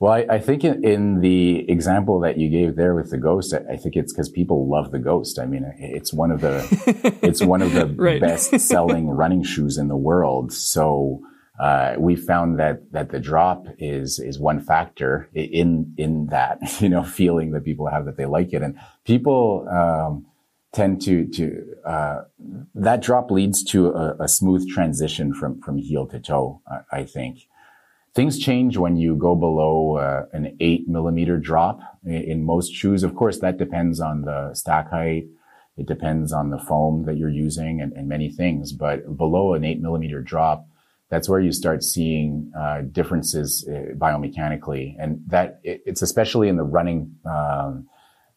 Well, I, I think in, in, the example that you gave there with the ghost, I, I think it's because people love the ghost. I mean, it's one of the [LAUGHS] it's one of the [LAUGHS] right. best selling running shoes in the world. So uh, we found that that the drop is is one factor in in that [LAUGHS] you know feeling that people have that they like it, and people. Um, tend to to uh, that drop leads to a, a, smooth transition from from heel to toe. I, I think, Things change when you go below uh, an eight millimeter drop in most shoes. Of course, that depends on the stack height. It depends on the foam that you're using and, and many things. But below an eight millimeter drop, that's where you start seeing uh, differences uh, biomechanically, and that it, it's especially in the running um,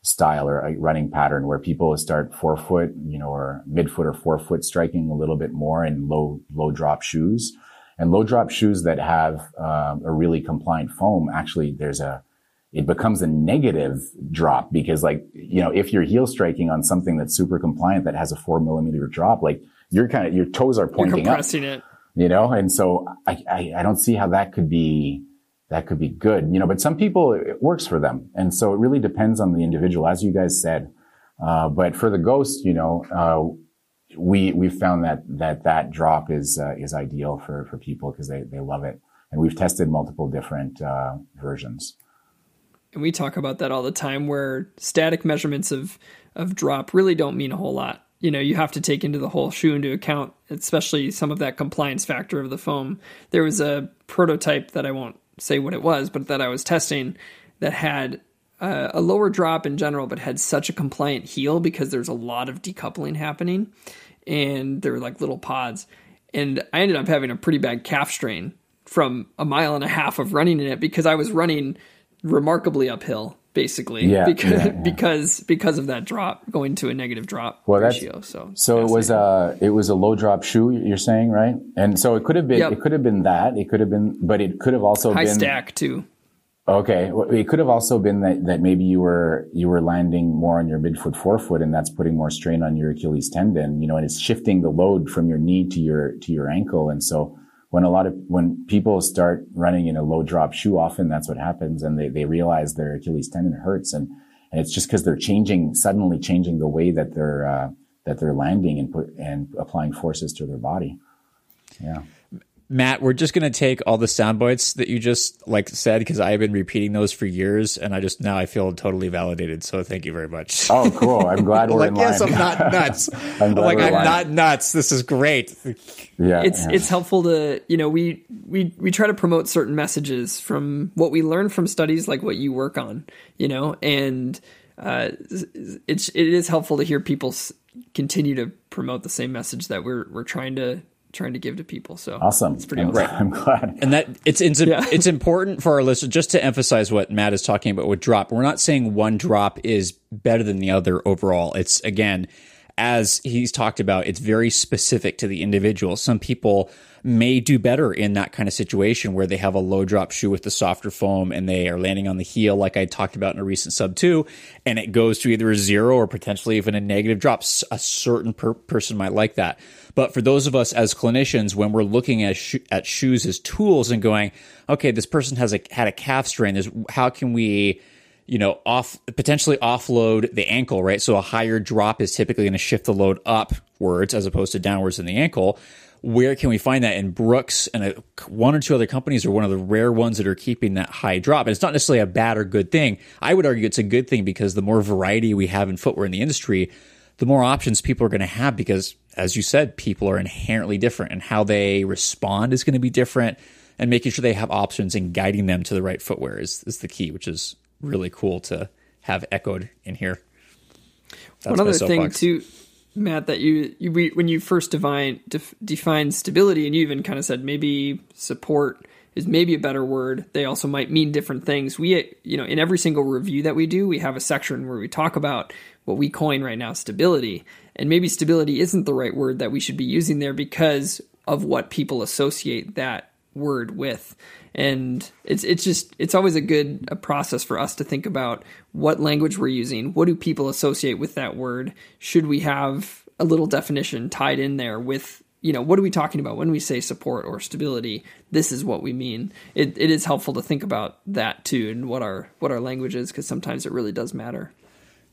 style or running pattern where people start forefoot, you know, or midfoot or forefoot striking a little bit more in low low drop shoes. And low drop shoes that have uh, a really compliant foam, actually, there's a, it becomes a negative drop because like, you know, if you're heel striking on something that's super compliant that has a four millimeter drop, like you're kind of, your toes are pointing you're compressing up. it. You know, and so I, I, I don't see how that could be, that could be good, you know, but some people it works for them. And so it really depends on the individual, as you guys said. Uh, but for the ghost, you know, uh, we we've found that that that drop is uh, is ideal for for people because they they love it, and we've tested multiple different uh, versions. and we talk about that all the time where static measurements of of drop really don't mean a whole lot. You know, you have to take into the whole shoe into account, especially some of that compliance factor of the foam. There was a prototype that I won't say what it was, but that I was testing that had uh, a lower drop in general, but had such a compliant heel because there's a lot of decoupling happening, and there were like little pods, and I ended up having a pretty bad calf strain from a mile and a half of running in it because I was running remarkably uphill basically Yeah, because yeah, yeah. because because of that drop going to a negative drop Well, ratio so So it was a it was a low drop shoe. You're saying right? And so it could have been Yep. it could have been that it could have been, but it could have also high been stack too Okay, it could have also been that, that maybe you were you were landing more on your midfoot forefoot, and that's putting more strain on your Achilles tendon. You know, and it's shifting the load from your knee to your to your ankle. And so when a lot of when people start running in a low drop shoe, often that's what happens, and they they realize their Achilles tendon hurts, and and it's just because they're changing suddenly changing the way that they're uh, that they're landing and put and applying forces to their body. Yeah. Matt, we're just gonna take all the sound bites that you just like said because I have been repeating those for years, and I just now I feel totally validated. So thank you very much. Oh, cool! I'm glad [LAUGHS] we're like in line. yes, I'm not [LAUGHS] nuts. I'm, glad like we're in I'm line. not nuts. This is great. yeah, it's yeah. it's helpful to you know we we we try to promote certain messages from what we learn from studies like what you work on you know and uh, it's it is helpful to hear people continue to promote the same message that we're we're trying to trying to give to people so awesome. it's pretty I'm, awesome. [LAUGHS] I'm glad. And that it's it's, Yeah. it's important for our listeners just to emphasize what Matt is talking about with drop. We're not saying one drop is better than the other overall. It's again, as he's talked about, it's very specific to the individual. Some people may do better in that kind of situation where they have a low drop shoe with the softer foam and they are landing on the heel, like I talked about in a recent sub two, and it goes to either a zero or potentially even a negative drop. A certain per- person might like that. But for those of us as clinicians, when we're looking at, at shoes as tools and going, okay, this person has a, had a calf strain, how can we, you know, off potentially offload the ankle, right? So a higher drop is typically going to shift the load upwards as opposed to downwards in the ankle. Where can we find that? And Brooks and a, one or two other companies are one of the rare ones that are keeping that high drop. And it's not necessarily a bad or good thing. I would argue it's a good thing because the more variety we have in footwear in the industry, the more options people are going to have because, as you said, people are inherently different and how they respond is going to be different. And making sure they have options and guiding them to the right footwear is, is the key, which is really cool to have echoed in here. That's One other thing too, Matt, that you, you we, when you first define def, define stability, and you even kind of said maybe support is maybe a better word. They also might mean different things. We, you know, in every single review that we do, we have a section where we talk about what we coin right now stability, and maybe stability isn't the right word that we should be using there because of what people associate that word with. And it's it's just it's always a good a process for us to think about what language we're using. What do people associate with that word? Should we have a little definition tied in there with you know what are we talking about? When we say support or stability this is what we mean. It, it is helpful to think about that too and what our what our language is because sometimes it really does matter.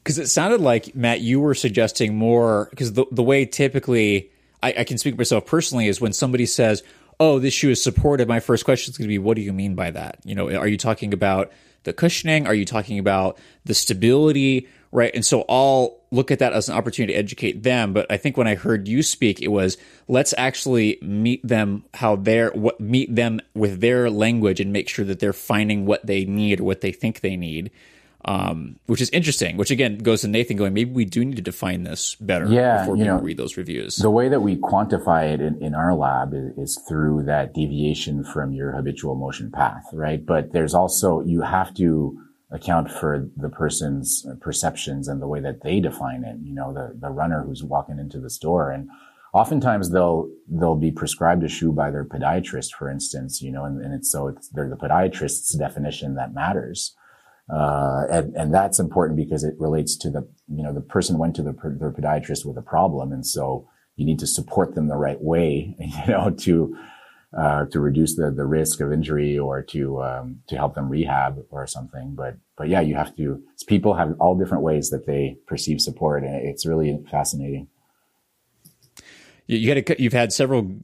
Because it sounded like Matt, you were suggesting more because the the way typically I, I can speak myself personally is when somebody says, "Oh, this shoe is supported." My first question is going to be, "What do you mean by that?" You know, are you talking about the cushioning? Are you talking about the stability? Right, and so I'll look at that as an opportunity to educate them. But I think when I heard you speak, it was let's actually meet them how they're what meet them with their language and make sure that they're finding what they need or what they think they need um, which is interesting. Which again goes to Nathan going, maybe we do need to define this better Yeah, before people know, read those reviews. The way that we quantify it in, in our lab is, is through that deviation from your habitual motion path, right? But there's also, you have to account for the person's perceptions and the way that they define it. You know, the, the runner who's walking into the store and oftentimes they'll, they'll be prescribed a shoe by their podiatrist, for instance, you know, and, and it's so it's, they're the podiatrist's definition that matters. Uh, and, and that's important because it relates to the, you know, the person went to the, their podiatrist with a problem. And so you need to support them the right way, [LAUGHS] you know, to, uh, to reduce the, the risk of injury or to, um, to help them rehab or something. But, but yeah, you have to, people have all different ways that they perceive support. And it's really fascinating. you, had a, you've had several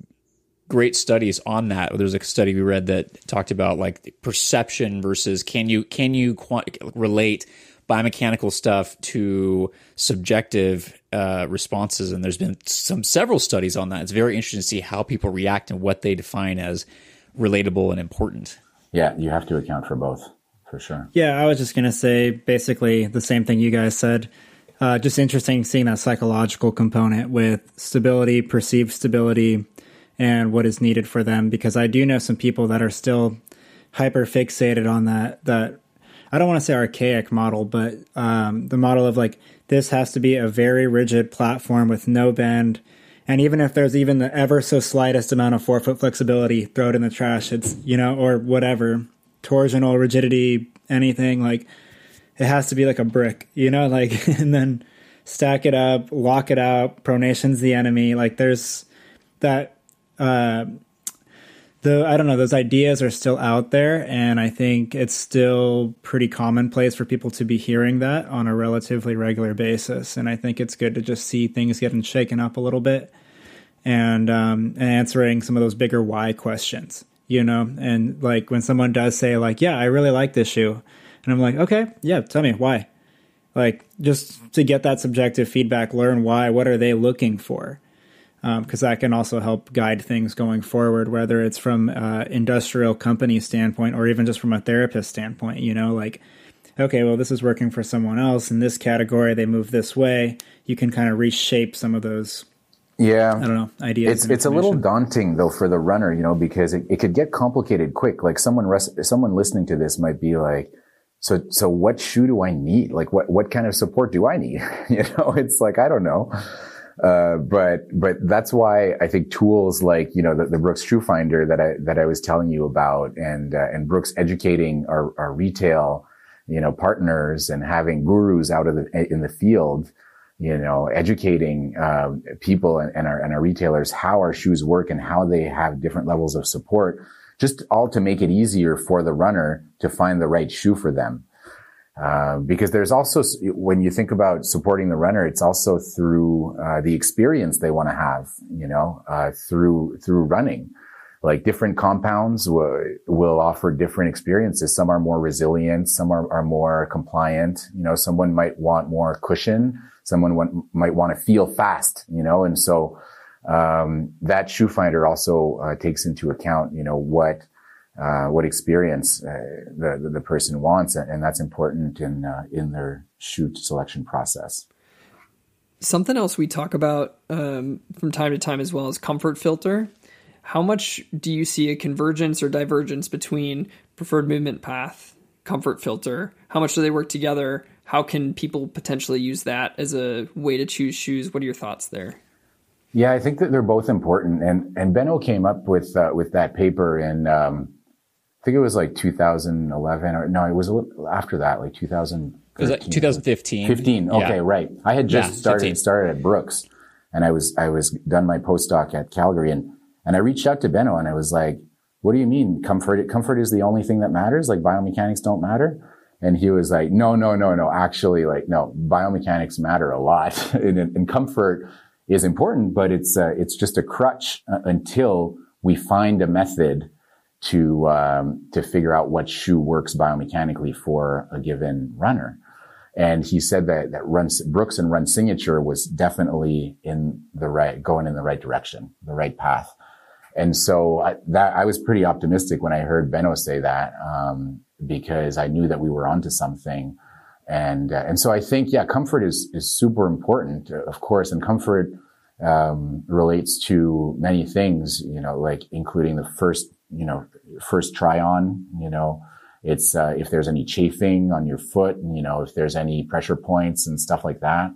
great studies on that. There's a study we read that talked about like perception versus can you can you quant- relate biomechanical stuff to subjective uh, responses, and there's been some several studies on that. It's very interesting to see how people react and what they define as relatable and important. Yeah, you have to account for both for sure. Yeah, I was just gonna say basically the same thing you guys said. Uh, just interesting seeing that psychological component with stability, perceived stability, and what is needed for them. Because I do know some people that are still hyper fixated on that that I don't want to say archaic model, but um, the model of like this has to be a very rigid platform with no bend. And even if there's even the ever so slightest amount of forefoot flexibility, throw it in the trash. It's, you know, or whatever, torsional rigidity, anything like it has to be like a brick, you know, [LAUGHS] like, and then stack it up, lock it out, pronation's the enemy. Like there's that, uh, the I don't know those ideas are still out there, and I think it's still pretty commonplace for people to be hearing that on a relatively regular basis. And I think it's good to just see things getting shaken up a little bit and um, and answering some of those bigger why questions. You know, and like when someone does say like, "Yeah, I really like this shoe," and I'm like, "Okay, yeah, tell me why." Like just to get that subjective feedback, learn why. What are they looking for? Because um, that can also help guide things going forward, whether it's from uh, industrial company standpoint or even just from a therapist standpoint. You know, like, okay, well, this is working for someone else in this category. They move this way. You can kind of reshape some of those. Yeah, I don't know ideas. It's it's a little daunting though for the runner, you know, because it, it could get complicated quick. Like someone res- someone listening to this might be like, so so what shoe do I need? Like what what kind of support do I need? [LAUGHS] you know, it's like I don't know. Uh, but but that's why I think tools like you know the, the Brooks Shoe Finder that I that I was telling you about, and uh, and Brooks educating our, our retail you know partners and having gurus out of the in the field, you know, educating uh, people and, and, our and our retailers how our shoes work and how they have different levels of support, just all to make it easier for the runner to find the right shoe for them. Uh, because there's also, when you think about supporting the runner, it's also through uh, the experience they want to have, you know, uh, through through running. Like different compounds will, will offer different experiences. Some are more resilient, some are, are more compliant. You know, someone might want more cushion, someone want, might want to feel fast, you know, and so um, that shoe finder also uh, takes into account, you know, what uh, what experience uh, the, the person wants, and that's important in uh, in their shoot selection process. Something else we talk about um, from time to time as well is comfort filter. How much do you see a convergence or divergence between preferred movement path, comfort filter? How much do they work together? How can people potentially use that as a way to choose shoes? What are your thoughts there? Yeah, I think that they're both important, and and Benno came up with uh, with that paper in um, I think it was like 2011 or no, it was a little after that, like 2000. Was that 2015? 15. Okay, yeah. right. I had just yeah, started 15. started at Brooks, and I was I was done my postdoc at Calgary, and and I reached out to Benno, and I was like, "What do you mean comfort? Comfort is the only thing that matters? Like biomechanics don't matter?" And he was like, "No, no, no, no. Actually, like no, biomechanics matter a lot, [LAUGHS] and, and comfort is important, but it's uh, it's just a crutch uh, until we find a method." To um, to figure out what shoe works biomechanically for a given runner. And he said that that run Brooks and Run Signature was definitely in the right going in the right direction, the right path. And so I, that I was pretty optimistic when I heard Benno say that um, because I knew that we were onto something. And uh, and so I think yeah, comfort is is super important, of course, and comfort um, relates to many things, you know, like including the first you know, first try on, you know, it's, uh, if there's any chafing on your foot, and, you know, if there's any pressure points and stuff like that.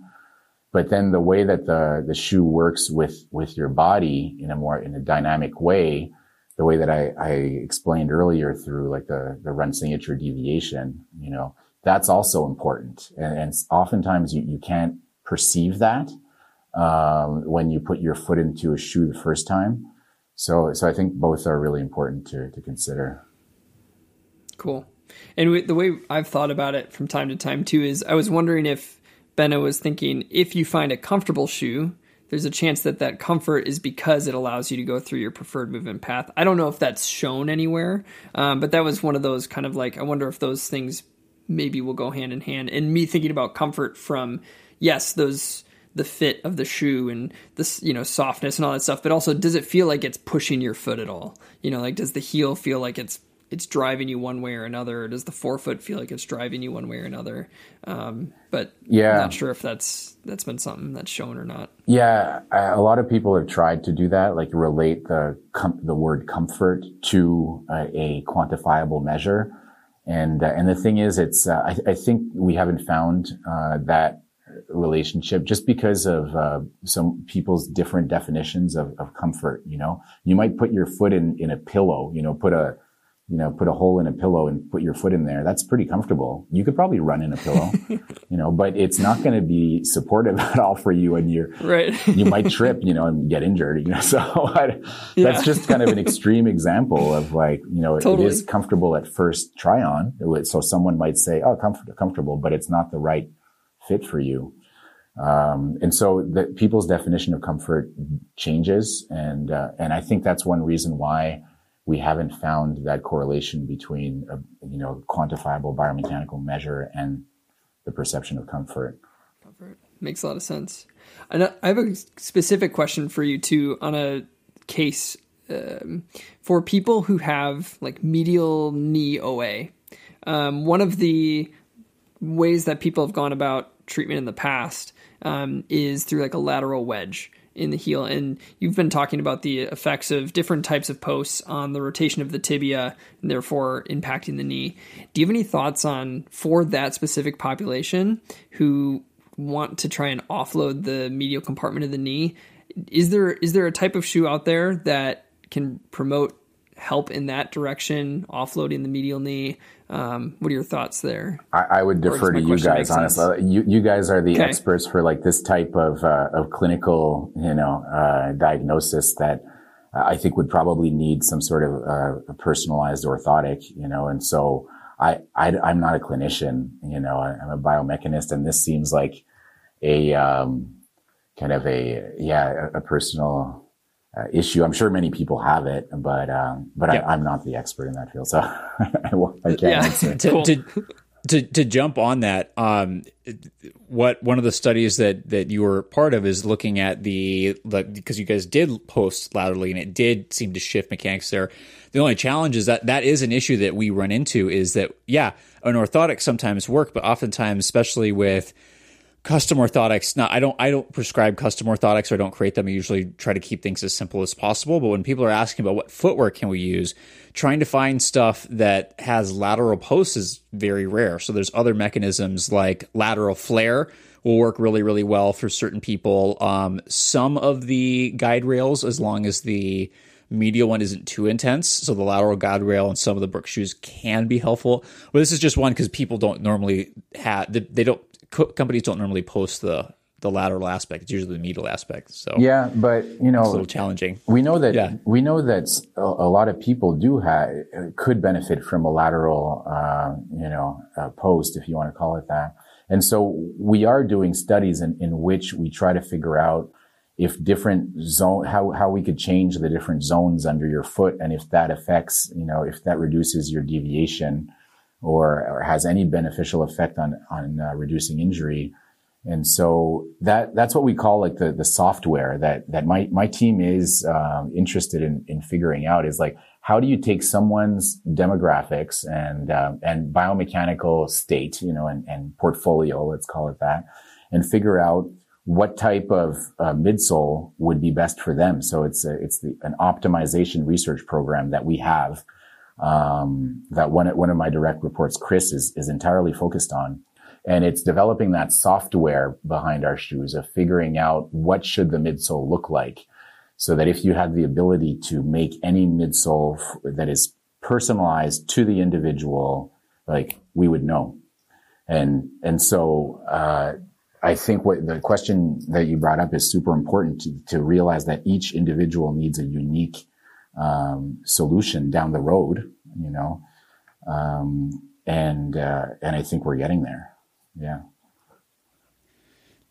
But then the way that the, the shoe works with, with your body in a more, in a dynamic way, the way that I, I explained earlier through like the, the run signature deviation, you know, that's also important. And, and oftentimes you, you can't perceive that, um, when you put your foot into a shoe the first time. So, so I think both are really important to, to consider. Cool. And the way I've thought about it from time to time too is I was wondering if Benno was thinking if you find a comfortable shoe, there's a chance that that comfort is because it allows you to go through your preferred movement path. I don't know if that's shown anywhere, um, but that was one of those kind of like I wonder if those things maybe will go hand in hand. And me thinking about comfort from yes, those the fit of the shoe and this you know softness and all that stuff, but also does it feel like it's pushing your foot at all? You know, like does the heel feel like it's it's driving you one way or another? Or does the forefoot feel like it's driving you one way or another? Um, but yeah, I'm not sure if that's that's been something that's shown or not. Yeah, a lot of people have tried to do that, like relate the com- the word comfort to a, a quantifiable measure. And uh, and the thing is, it's uh, I, I, think we haven't found uh, that relationship just because of uh, some people's different definitions of, of comfort. You know, you might put your foot in in a pillow. You know, put a you know, put a hole in a pillow and put your foot in there. That's pretty comfortable. You could probably run in a pillow, [LAUGHS] you know, but it's not going to be supportive [LAUGHS] at all for you. And you're right. you might trip, you know, and get injured, you know, [LAUGHS] so I, yeah. that's just kind of an extreme example of like, you know, totally. it is comfortable at first try on. So someone might say, oh, comfort, comfortable, but it's not the right fit for you. Um, and so the people's definition of comfort changes. And, uh, and I think that's one reason why we haven't found that correlation between a you know quantifiable biomechanical measure and the perception of comfort. Comfort makes a lot of sense. And I have a specific question for you too on a case um, for people who have like medial knee OA. Um, one of the ways that people have gone about treatment in the past um, is through like a lateral wedge in the heel. And you've been talking about the effects of different types of posts on the rotation of the tibia and therefore impacting the knee. Do you have any thoughts on for that specific population who want to try and offload the medial compartment of the knee? Is there is there a type of shoe out there that can promote help in that direction, offloading the medial knee? Um, what are your thoughts there? I, I would defer to you guys, honestly. You, you guys are the okay. experts for like this type of, uh, of clinical, you know, uh, diagnosis that I think would probably need some sort of uh, personalized orthotic, you know, and so I, I, am not a clinician, you know, I'm a biomechanist and this seems like a, um, kind of a, yeah, a, a personal, uh, issue. I'm sure many people have it, but um, but I, am not the expert in that field, so [LAUGHS] I, I, can't yeah. answer. to, to, to, to jump on that, um, what one of the studies that that you were part of is looking at the like because you guys did post laterally and it did seem to shift mechanics there. The only challenge is that that is an issue that we run into is that yeah, an orthotic sometimes work, but oftentimes, especially with custom orthotics not i don't i don't prescribe custom orthotics or i don't create them i usually try to keep things as simple as possible but when people are asking about what footwear can we use trying to find stuff that has lateral posts is very rare so there's other mechanisms like lateral flare will work really really well for certain people um, some of the guide rails as long as the medial one isn't too intense. So the lateral guide rail and some of the Brooks shoes can be helpful. But this is just one because people don't normally have, they don't co- companies don't normally post the the lateral aspect. It's usually the medial aspect. So yeah, but you know, it's a little challenging. We know that yeah. we know that a, a, lot of people do have could benefit from a lateral, uh, you know, uh, post if you want to call it that. And so we are doing studies in, in which we try to figure out if different zone how how we could change the different zones under your foot and if that affects you know if that reduces your deviation or, or has any beneficial effect on on uh, reducing injury. And so that that's what we call like the the software that that my my team is um, interested in in figuring out is like how do you take someone's demographics and um, and biomechanical state, you know, and, and portfolio, let's call it that, and figure out what type of uh, midsole would be best for them. So it's a, it's the, an optimization research program that we have um, that one one of my direct reports, Chris, is is entirely focused on, and it's developing that software behind our shoes of figuring out what should the midsole look like, so that if you had the ability to make any midsole that is personalized to the individual, like we would know, and and so. Uh, I think what the question that you brought up is super important to, to realize that each individual needs a unique um, solution down the road, you know, um, and uh, and I think we're getting there. Yeah,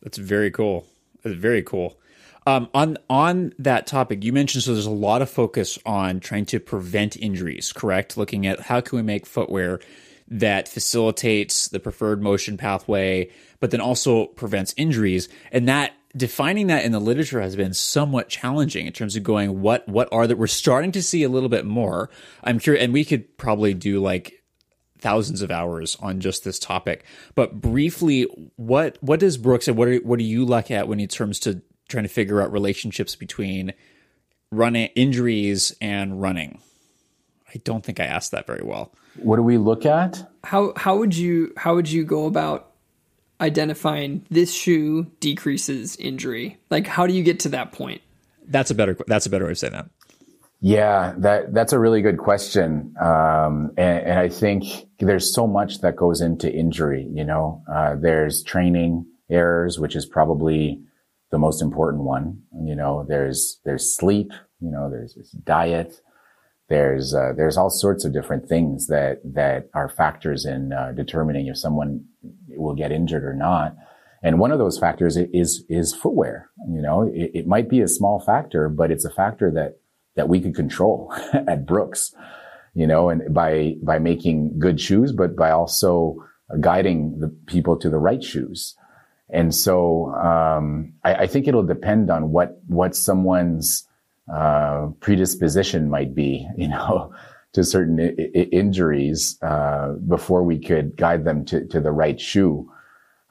that's very cool. That's very cool. Um, on on that topic, you mentioned so there's a lot of focus on trying to prevent injuries. Correct? Looking at how can we make footwear that facilitates the preferred motion pathway, but then also prevents injuries, and that defining that in the literature has been somewhat challenging in terms of going what what are that we're starting to see a little bit more. I'm curious, and we could probably do like thousands of hours on just this topic. But briefly, what what does Brooks and what are, what do you look at when it comes to trying to figure out relationships between running injuries and running? I don't think I asked that very well. What do we look at? How how would you how would you go about identifying this shoe decreases injury? Like how do you get to that point? That's a better that's a better way of saying that. Yeah, that that's a really good question, um, and, and, I think there's so much that goes into injury. You know, uh, there's training errors, which is probably the most important one. You know, there's there's sleep. You know, there's, there's diet. There's uh, there's all sorts of different things that that are factors in uh, determining if someone will get injured or not. And one of those factors is is footwear. You know, it, it might be a small factor, but it's a factor that that we could control [LAUGHS] at Brooks, you know, and by, by making good shoes, but by also guiding the people to the right shoes. And so, um, I, I, think it'll depend on what, what someone's, uh, predisposition might be, [LAUGHS] you know, to certain I- I- injuries, uh, before we could guide them to, to the right shoe.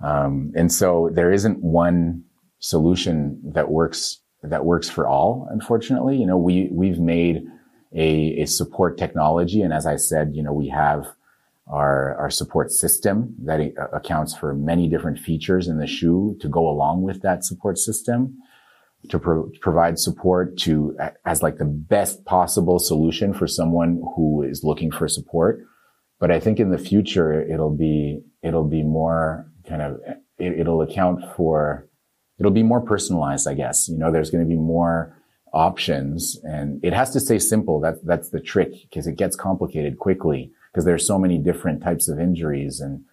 Um, and so there isn't one solution that works that works for all, unfortunately. You know, we, we've made a, a support technology. And as I said, you know, we have our, our support system that accounts for many different features in the shoe to go along with that support system to pro- provide support to as like the best possible solution for someone who is looking for support. But I think in the future, it'll be, it'll be more kind of, it, it'll account for it'll be more personalized, I guess. You know, there's going to be more options and it has to stay simple. That, that's the trick because it gets complicated quickly because there's so many different types of injuries and,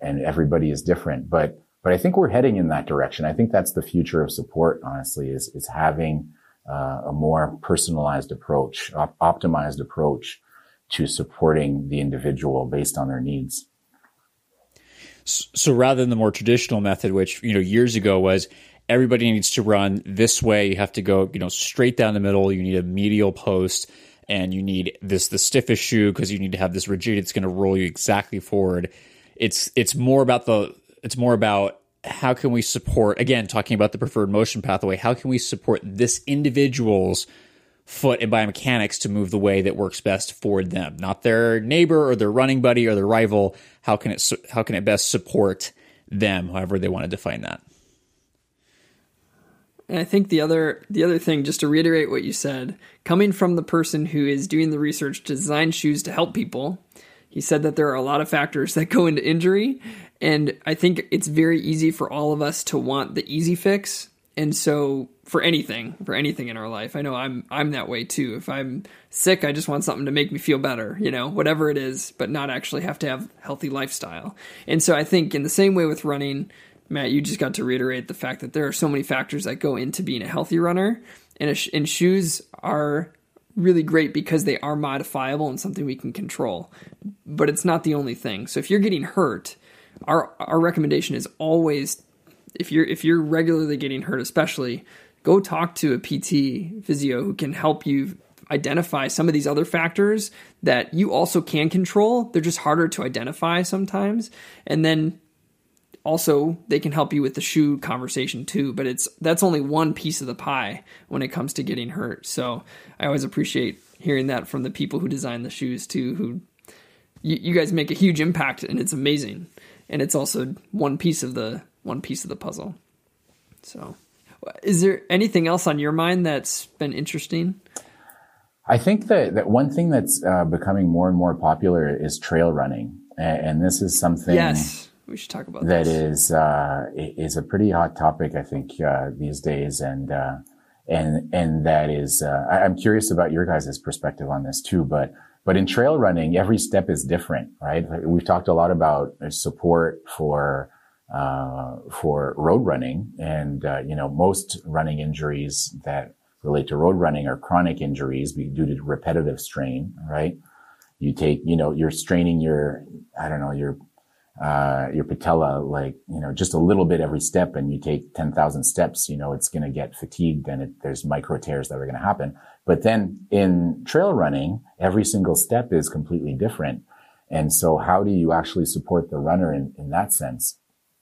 and everybody is different. But, but I think we're heading in that direction. I think that's the future of support, honestly, is, is having uh, a more personalized approach, op- optimized approach to supporting the individual based on their needs. So rather than the more traditional method, which you know years ago was everybody needs to run this way, you have to go you know straight down the middle. You need a medial post, and you need this the stiffest shoe because you need to have this rigidity It's going to roll you exactly forward. It's it's more about the it's more about how can we support again talking about the preferred motion pathway. How can we support this individual's foot and biomechanics to move the way that works best for them, not their neighbor or their running buddy or their rival. How can it how can it best support them, however they want to define that? And I think the other the other thing, just to reiterate what you said, coming from the person who is doing the research to design shoes to help people, he said that there are a lot of factors that go into injury, and I think it's very easy for all of us to want the easy fix. And so for anything for anything in our life i know i'm i'm that way too. If i'm sick i just want something to make me feel better you know whatever it is but not actually have to have healthy lifestyle. And so i think in the same way with running matt you just got to reiterate the fact that there are so many factors that go into being a healthy runner. And, sh- and shoes are really great because they are modifiable and something we can control. But it's not the only thing. So if you're getting hurt our our recommendation is always if you're if you're regularly getting hurt, especially, go talk to a PT physio who can help you identify some of these other factors that you also can control. They're just harder to identify sometimes. And then also they can help you with the shoe conversation too, but it's that's only one piece of the pie when it comes to getting hurt. So I always appreciate hearing that from the people who design the shoes too, who you, you guys make a huge impact and it's amazing. And it's also one piece of the one piece of the puzzle. So, is there anything else on your mind that's been interesting? I think that, that one thing that's uh, becoming more and more popular is trail running, and, and this is something. Yes, we should talk about that. This. Is uh, is a pretty hot topic, I think, uh, these days, and uh, and and that is. Uh, I, I'm curious about your guys' perspective on this too, but but in trail running, every step is different, right? We've talked a lot about support for uh, for road running. And, uh, you know, most running injuries that relate to road running are chronic injuries due to repetitive strain, right? You take, you know, you're straining your, I don't know, your, uh, your patella, like, you know, just a little bit every step and you take 10,000 steps, you know, it's going to get fatigued and it, there's micro tears that are going to happen. But then in trail running, every single step is completely different. And so how do you actually support the runner in, in that sense?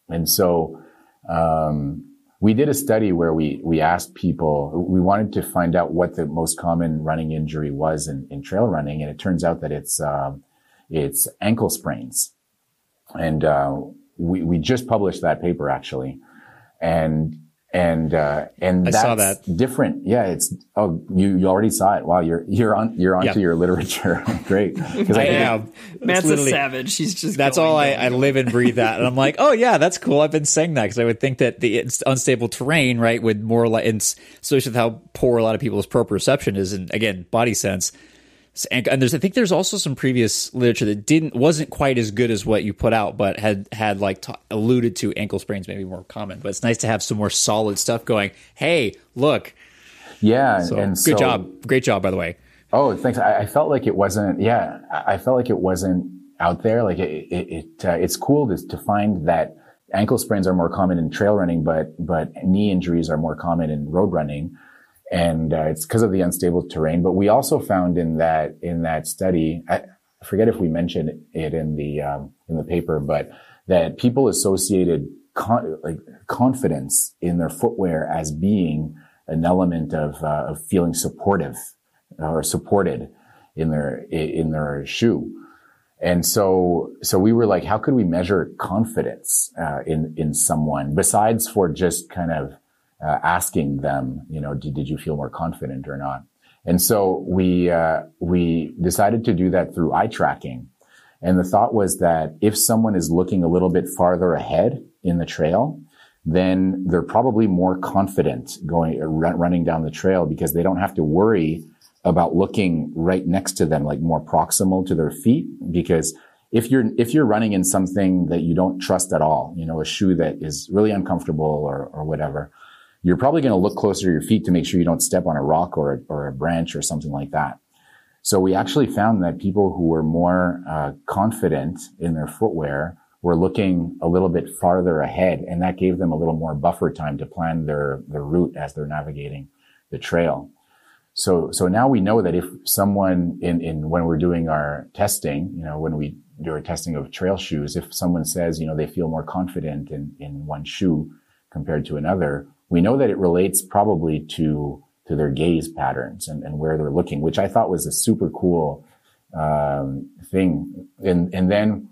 And so, um, we did a study where we, we asked people, we wanted to find out what the most common running injury was in, in trail running. And it turns out that it's, um, it's ankle sprains. And, uh, we, we just published that paper actually. And and uh, and I that's saw that. different. Yeah, it's oh you, you already saw it. Wow, you're you're on you're onto Yeah. your literature. [LAUGHS] Great. 'Cause I think- am. Matt's a savage. She's just That's going, all I, I live and breathe that. And I'm like, oh yeah, that's cool. I've been saying that because I would think that the it's unstable terrain, right, with more like, especially with how poor a lot of people's proprioception is, and again, body sense. And, and there's, I think there's also some previous literature that didn't wasn't quite as good as what you put out, but had had like ta alluded to ankle sprains maybe more common. But it's nice to have some more solid stuff going. Hey, look, Yeah, so, and good so, job, great job, by the way. Oh, thanks. I, I felt like it wasn't. Yeah, I I felt like it wasn't out there. Like it, it, it uh, it's cool to, to find that ankle sprains are more common in trail running, but but knee injuries are more common in road running, and uh, it's because of the unstable terrain. But we also found in that in that study, I, forget if we mentioned it in the um, in the paper, but that people associated con- like confidence in their footwear as being an element of uh, of feeling supportive or supported in their in their shoe. And so, so we were like, how could we measure confidence uh, in in someone besides for just kind of uh, asking them, you know, did, did you feel more confident or not? And so we uh, we decided to do that through eye tracking. And the thought was that if someone is looking a little bit farther ahead in the trail, then they're probably more confident going run, running down the trail because they don't have to worry about looking right next to them, like more proximal to their feet. Because if you're if you're running in something that you don't trust at all, you know, a shoe that is really uncomfortable or or whatever, you're probably going to look closer to your feet to make sure you don't step on a rock or a, or a branch or something like that. So we actually found that people who were more uh, confident in their footwear were looking a little bit farther ahead, and that gave them a little more buffer time to plan their their route as they're navigating the trail. So so now we know that if someone in in when we're doing our testing, you know, when we do our testing of trail shoes, if someone says you know they feel more confident in in one shoe compared to another, we know that it relates probably to to their gaze patterns and, and where they're looking, which I thought was a super cool um, thing. And and then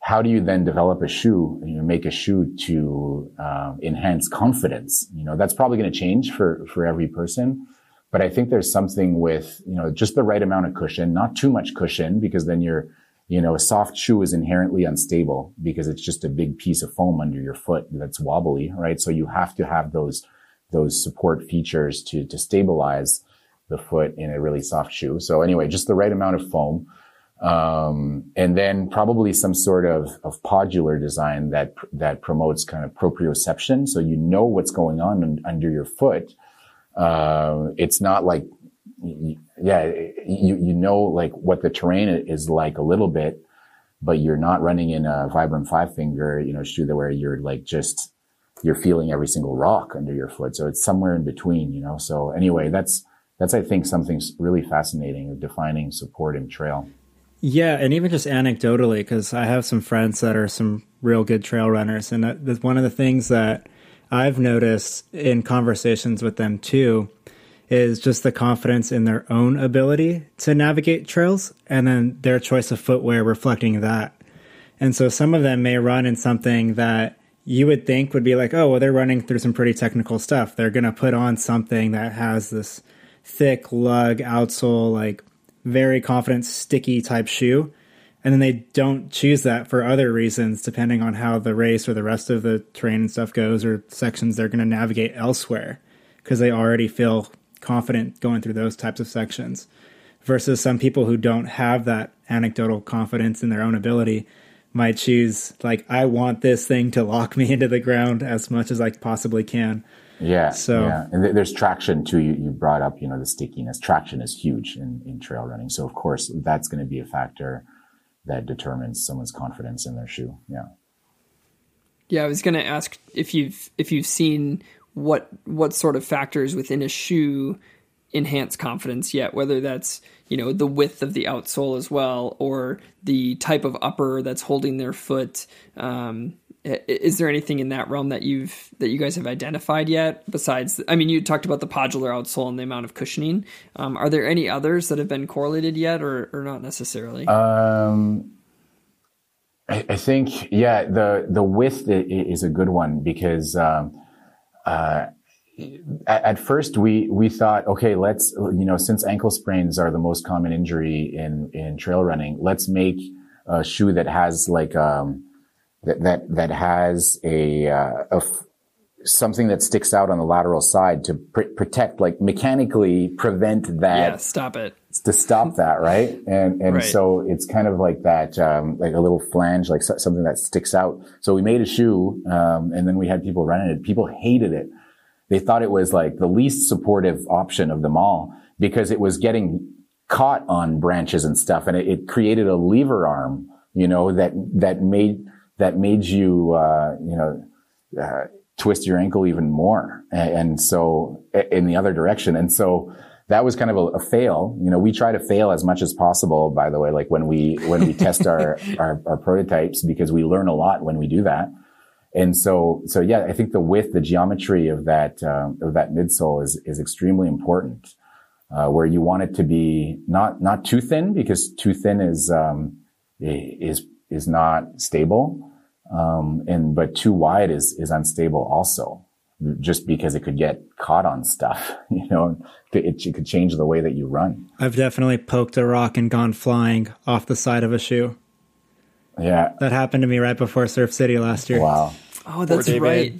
how do you then develop a shoe? You make a shoe to um, enhance confidence. You know, that's probably going to change for for every person. But I think there's something with you know just the right amount of cushion, not too much cushion, because then you're you know a soft shoe is inherently unstable because it's just a big piece of foam under your foot that's wobbly, right? So you have to have those those support features to to stabilize the foot in a really soft shoe. So anyway, just the right amount of foam. Um, and then probably some sort of, of podular design that, that promotes kind of proprioception. So you know what's going on un- under your foot. Uh, it's not like, yeah, you, you know, like what the terrain is like a little bit, but you're not running in a Vibram five finger, you know, shoe that where you're like just, you're feeling every single rock under your foot. So it's somewhere in between, you know? So anyway, that's, that's, I think, something really fascinating of defining support in trail. Yeah, and even just anecdotally, because I have some friends that are some real good trail runners, and uh, that- that's one of the things that I've noticed in conversations with them too is just the confidence in their own ability to navigate trails, and then their choice of footwear reflecting that. And so some of them may run in something that you would think would be like, oh, well, they're running through some pretty technical stuff. They're going to put on something that has this thick lug outsole, like very confident, sticky type shoe. And then they don't choose that for other reasons, depending on how the race or the rest of the terrain and stuff goes, or sections they're going to navigate elsewhere because they already feel confident going through those types of sections. Versus some people who don't have that anecdotal confidence in their own ability might choose like I want this thing to lock me into the ground as much as I possibly can. Yeah. So yeah. and th- there's traction too. You, you brought up, you know, the stickiness. Traction is huge in, in trail running. So of course that's going to be a factor that determines someone's confidence in their shoe. Yeah. Yeah, I was going to ask if you've if you've seen what what sort of factors within a shoe enhance confidence yet, whether that's you know the width of the outsole as well, or the type of upper that's holding their foot. Um, is there anything in that realm that you've that you guys have identified yet? Besides, I mean, you talked about the podular outsole and the amount of cushioning. Um, are there any others that have been correlated yet, or or not necessarily? Um, I, I think yeah, the the width is a good one because. Um, uh, at, first we we thought okay let's you know since ankle sprains are the most common injury in in trail running let's make a shoe that has like um that that that has a, uh, a f- something that sticks out on the lateral side to pr- protect like mechanically prevent that yeah stop it to stop that right? And and Right. so it's kind of like that um like a little flange like something that sticks out. So we made a shoe um and then we had people running it. People hated it. They thought it was like the least supportive option of them all because it was getting caught on branches and stuff and it, it created a lever arm you know that that made that made you uh you know uh, twist your ankle even more. And, and so in the other direction. And so that was kind of a, a, fail you know we try to fail as much as possible by the way like when we when we test our, [LAUGHS] our our prototypes because we learn a lot when we do that and so, so yeah, I think the width, the geometry of that, um, of that midsole is, is extremely important. Uh, where you want it to be not, not too thin because too thin is, um, is, is not stable. Um, and, but too wide is, is unstable also just because it could get caught on stuff, [LAUGHS] you know, it, it could change the way that you run. I've definitely poked a rock and gone flying off the side of a shoe. Yeah. That happened to me right before Surf City last year. Wow. Oh, that's right.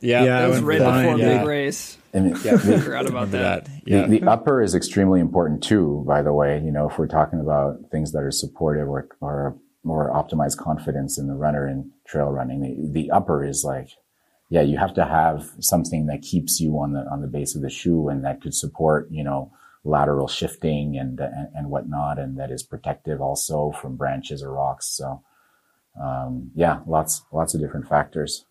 Yeah, Yeah, That was right flying, before yeah. big race. And it- I forgot about that. that. Yeah, The, the upper is extremely important too, by the way. You know, if we're talking about things that are supportive or, or more optimized confidence in the runner in trail running, the, the upper is like, yeah, you have to have something that keeps you on the, on the base of the shoe and that could support, you know, lateral shifting and, and, and whatnot. And that is protective also from branches or rocks. So, um, yeah, lots, lots of different factors.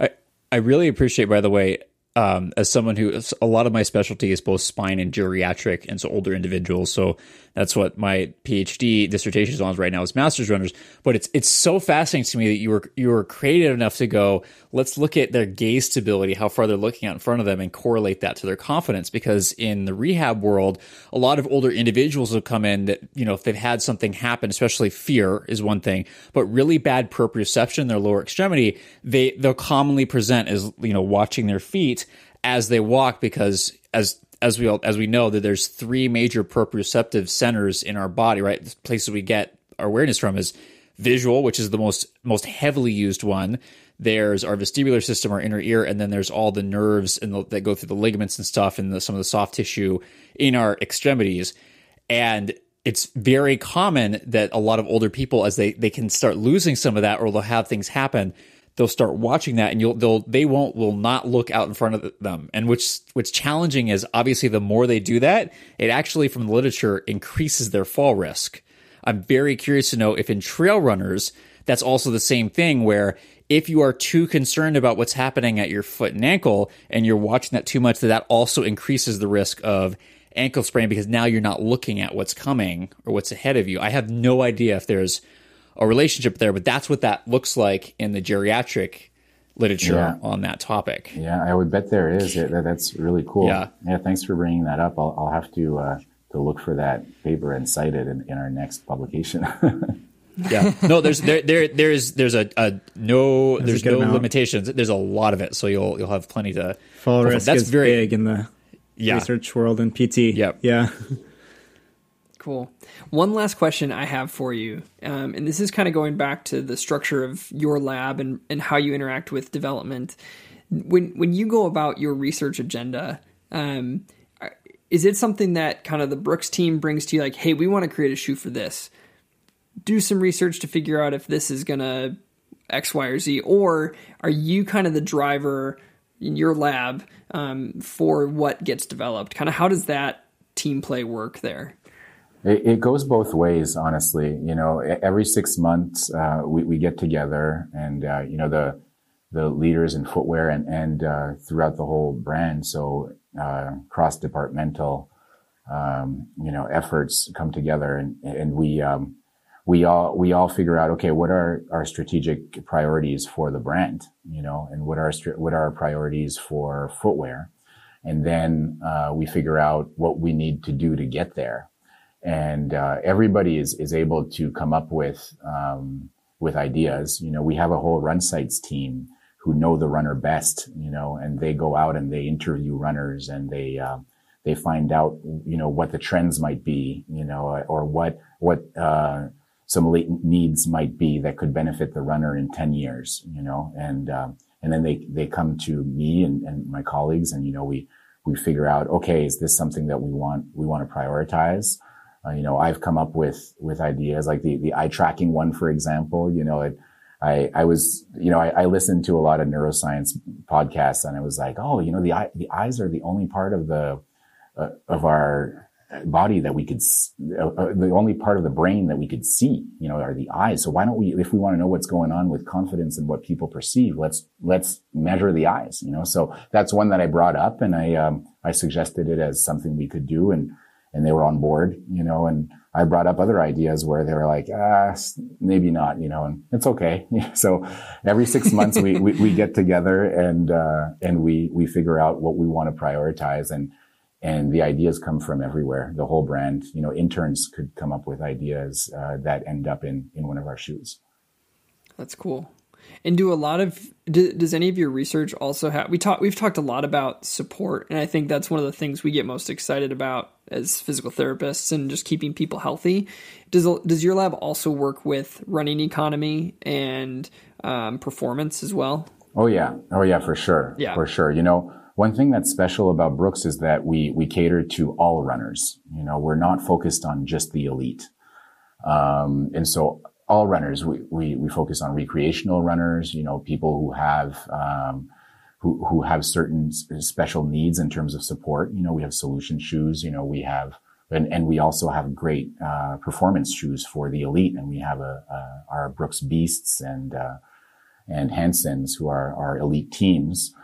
I I really appreciate, by the way, um, as someone who a lot of my specialty is both spine and geriatric, and so older individuals. So that's what my PhD dissertation is on right now is masters runners. But it's it's so fascinating to me that you were you were creative enough to go. Let's look at their gaze stability, how far they're looking out in front of them, and correlate that to their confidence. Because in the rehab world, a lot of older individuals have come in that you know if they've had something happen, especially fear is one thing, but really bad proprioception their lower extremity, they they'll commonly present as you know watching their feet as they walk because as as we all, as we know that there's three major proprioceptive centers in our body, right? The places we get our awareness from is visual, which is the most most heavily used one. There's our vestibular system, our inner ear, and then there's all the nerves and the, that go through the ligaments and stuff, and the, some of the soft tissue in our extremities. And it's very common that a lot of older people, as they they can start losing some of that, or they'll have things happen, they'll start watching that and you'll they'll they won't will not look out in front of them. And which what's challenging is obviously the more they do that it actually from the literature increases their fall risk. I'm very curious to know if in trail runners that's also the same thing where if you are too concerned about what's happening at your foot and ankle and you're watching that too much that that also increases the risk of ankle sprain because now you're not looking at what's coming or what's ahead of you. I have no idea if there's a relationship there, but that's what that looks like in the geriatric literature Yeah. on that topic. Yeah, I would bet there is. It, that, that's really cool. Yeah. Yeah. Thanks for bringing that up. I'll, I'll have to, uh, to look for that paper and cite it in, in our next publication. [LAUGHS] Yeah, no, there's there there there's there's a, a no there's a no amount. limitations. There's a lot of it, so you'll you'll have plenty to Fall risk That's is very big in the Yeah. research world and PT. Yep. Yeah. Cool. One last question I have for you, um, and this is kind of going back to the structure of your lab and, and how you interact with development. When when you go about your research agenda, um, is it something that kind of the Brooks team brings to you, like, hey, we want to create a shoe for this, do some research to figure out if this is going to X, Y, or Z, or are you kind of the driver in your lab um, for what gets developed? Kind of how does that team play work there? It, it goes both ways, honestly. You know, every six months uh, we, we get together, and uh, you know the the leaders in footwear and and uh, throughout the whole brand. So uh, cross departmental, um, you know, efforts come together, and and we. Um, we all we all figure out okay what are our strategic priorities for the brand you know and what are what are our priorities for footwear and then uh, we figure out what we need to do to get there and uh, everybody is is able to come up with um, with ideas you know we have a whole run sites team who know the runner best you know and they go out and they interview runners and they uh, they find out you know what the trends might be you know or what what uh, some latent needs might be that could benefit the runner in 10 years, you know, and, uh, and then they, they come to me and, and my colleagues and, you know, we, we figure out, okay, is this something that we want, we want to prioritize? Uh, you know, I've come up with, with ideas like the, the eye tracking one, for example, you know, it, I, I was, you know, I, I, listened to a lot of neuroscience podcasts and I was like, oh, you know, the eye, the eyes are the only part of the, uh, of our, body that we could, uh, uh, the only part of the brain that we could see, you know, are the eyes. So why don't we, if we want to know what's going on with confidence and what people perceive, let's, let's measure the eyes, you know? So that's one that I brought up and I, um, I suggested it as something we could do and, and they were on board, you know, and I brought up other ideas where they were like, ah, maybe not, you know, and it's okay. [LAUGHS] so every six months we, we, we, get together and, uh, and we, we figure out what we want to prioritize and, and the ideas come from everywhere. The whole brand, you know, interns could come up with ideas uh, that end up in in one of our shoes. That's cool. And do a lot of do, does any of your research also have we talk we've talked a lot about support and I think that's one of the things we get most excited about as physical therapists and just keeping people healthy. Does does your lab also work with running economy and um, performance as well? Oh yeah, oh yeah, for sure, yeah, for sure. You know, one thing that's special about Brooks is that we, we cater to all runners. You know, we're not focused on just the elite. Um, and so all runners, we, we, we focus on recreational runners, you know, people who have, um, who, who have certain special needs in terms of support. You know, we have solution shoes, you know, we have, and, and we also have great, uh, performance shoes for the elite. And we have a, a our Brooks Beasts and, uh, and Hansons who are our elite teams.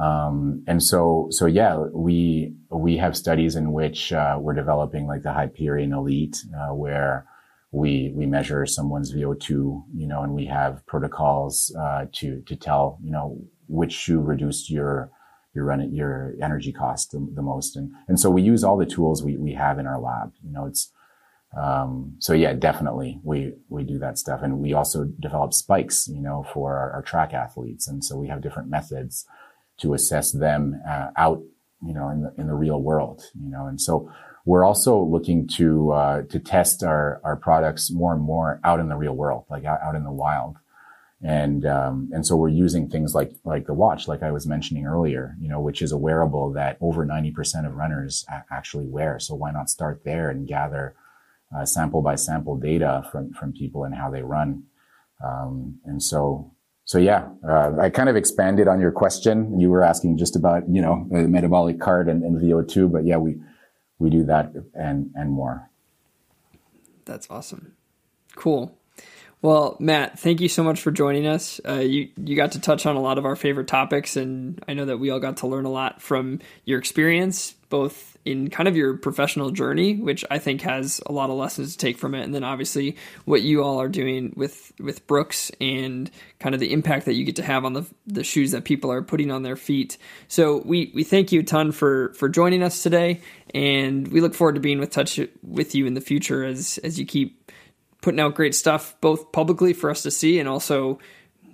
Um, and so, so yeah, we, we have studies in which, uh, we're developing like the Hyperion Elite, uh, where we, we measure someone's VO2, you know, and we have protocols, uh, to, to tell, you know, which shoe reduced your, your run your energy cost the, the, most. And, and so we use all the tools we, we have in our lab. You know, it's, um, so yeah, definitely we, we do that stuff. And we also develop spikes, you know, for our, our track athletes. And so we have different methods to assess them uh, out, you know, in the in the real world, you know, and so we're also looking to uh, to test our our products more and more out in the real world, like out, out in the wild, and um, and so we're using things like like the watch, like I was mentioning earlier, you know, which is a wearable that over ninety percent of runners a- actually wear. So why not start there and gather uh, sample by sample data from from people and how they run, um, and so so yeah, uh, I kind of expanded on your question. You were asking just about, you know, the metabolic cart and, and VO2, but yeah, we, we do that and, and more. That's awesome. Cool. Well, Matt, thank you so much for joining us. Uh, you you got to touch on a lot of our favorite topics, and I know that we all got to learn a lot from your experience, both in kind of your professional journey, which I think has a lot of lessons to take from it, and then obviously what you all are doing with with Brooks and kind of the impact that you get to have on the the shoes that people are putting on their feet. So we we thank you a ton for for joining us today, and we look forward to being with touch with you in the future as as you keep putting out great stuff both publicly for us to see and also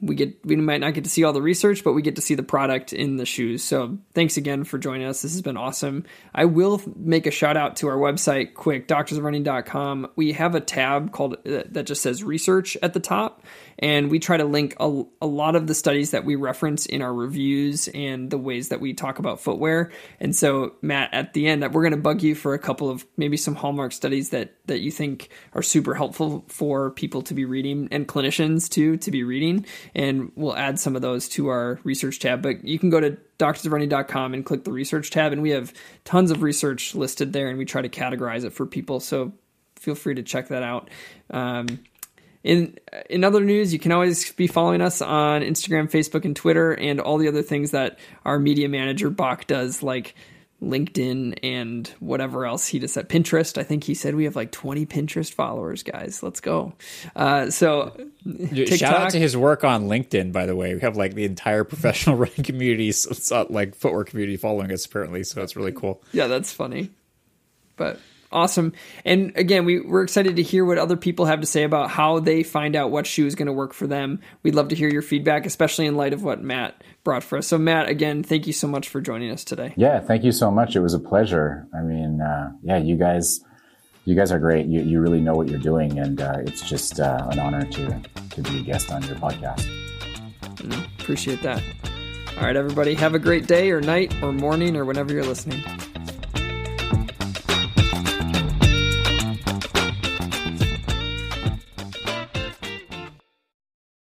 we get we might not get to see all the research, but we get to see the product in the shoes. So thanks again for joining us. This has been awesome. I will make a shout out to our website, quick doctorsofrunning.com. We have a tab called uh, that just says research at the top, and we try to link a, a lot of the studies that we reference in our reviews and the ways that we talk about footwear. And so, Matt, at the end, we're going to bug you for a couple of maybe some hallmark studies that that you think are super helpful for people to be reading and clinicians too to be reading. And we'll add some of those to our research tab. But you can go to doctorsofrunning.com and click the research tab, and we have tons of research listed there, and we try to categorize it for people. So feel free to check that out. Um, in in other news, you can always be following us on Instagram, Facebook, and Twitter, and all the other things that our media manager Bach does, like LinkedIn and whatever else he does at Pinterest. I think he said we have like 20 Pinterest followers, guys. Let's go. Uh, so TikTok, shout out to his work on LinkedIn, by the way. We have like the entire professional [LAUGHS] running community, so it's not like footwear community following us apparently. So it's really cool. Yeah, that's funny. But awesome. And again, we, we're excited to hear what other people have to say about how they find out what shoe is going to work for them. We'd love to hear your feedback, especially in light of what Matt brought for us. So, Matt, again, thank you so much for joining us today. Yeah, thank you so much. It was a pleasure. I mean, uh, yeah, you guys. You guys are great. You, you really know what you're doing, and uh, it's just uh, an honor to to be a guest on your podcast. Mm, appreciate that. All right, everybody, have a great day or night or morning or whenever you're listening.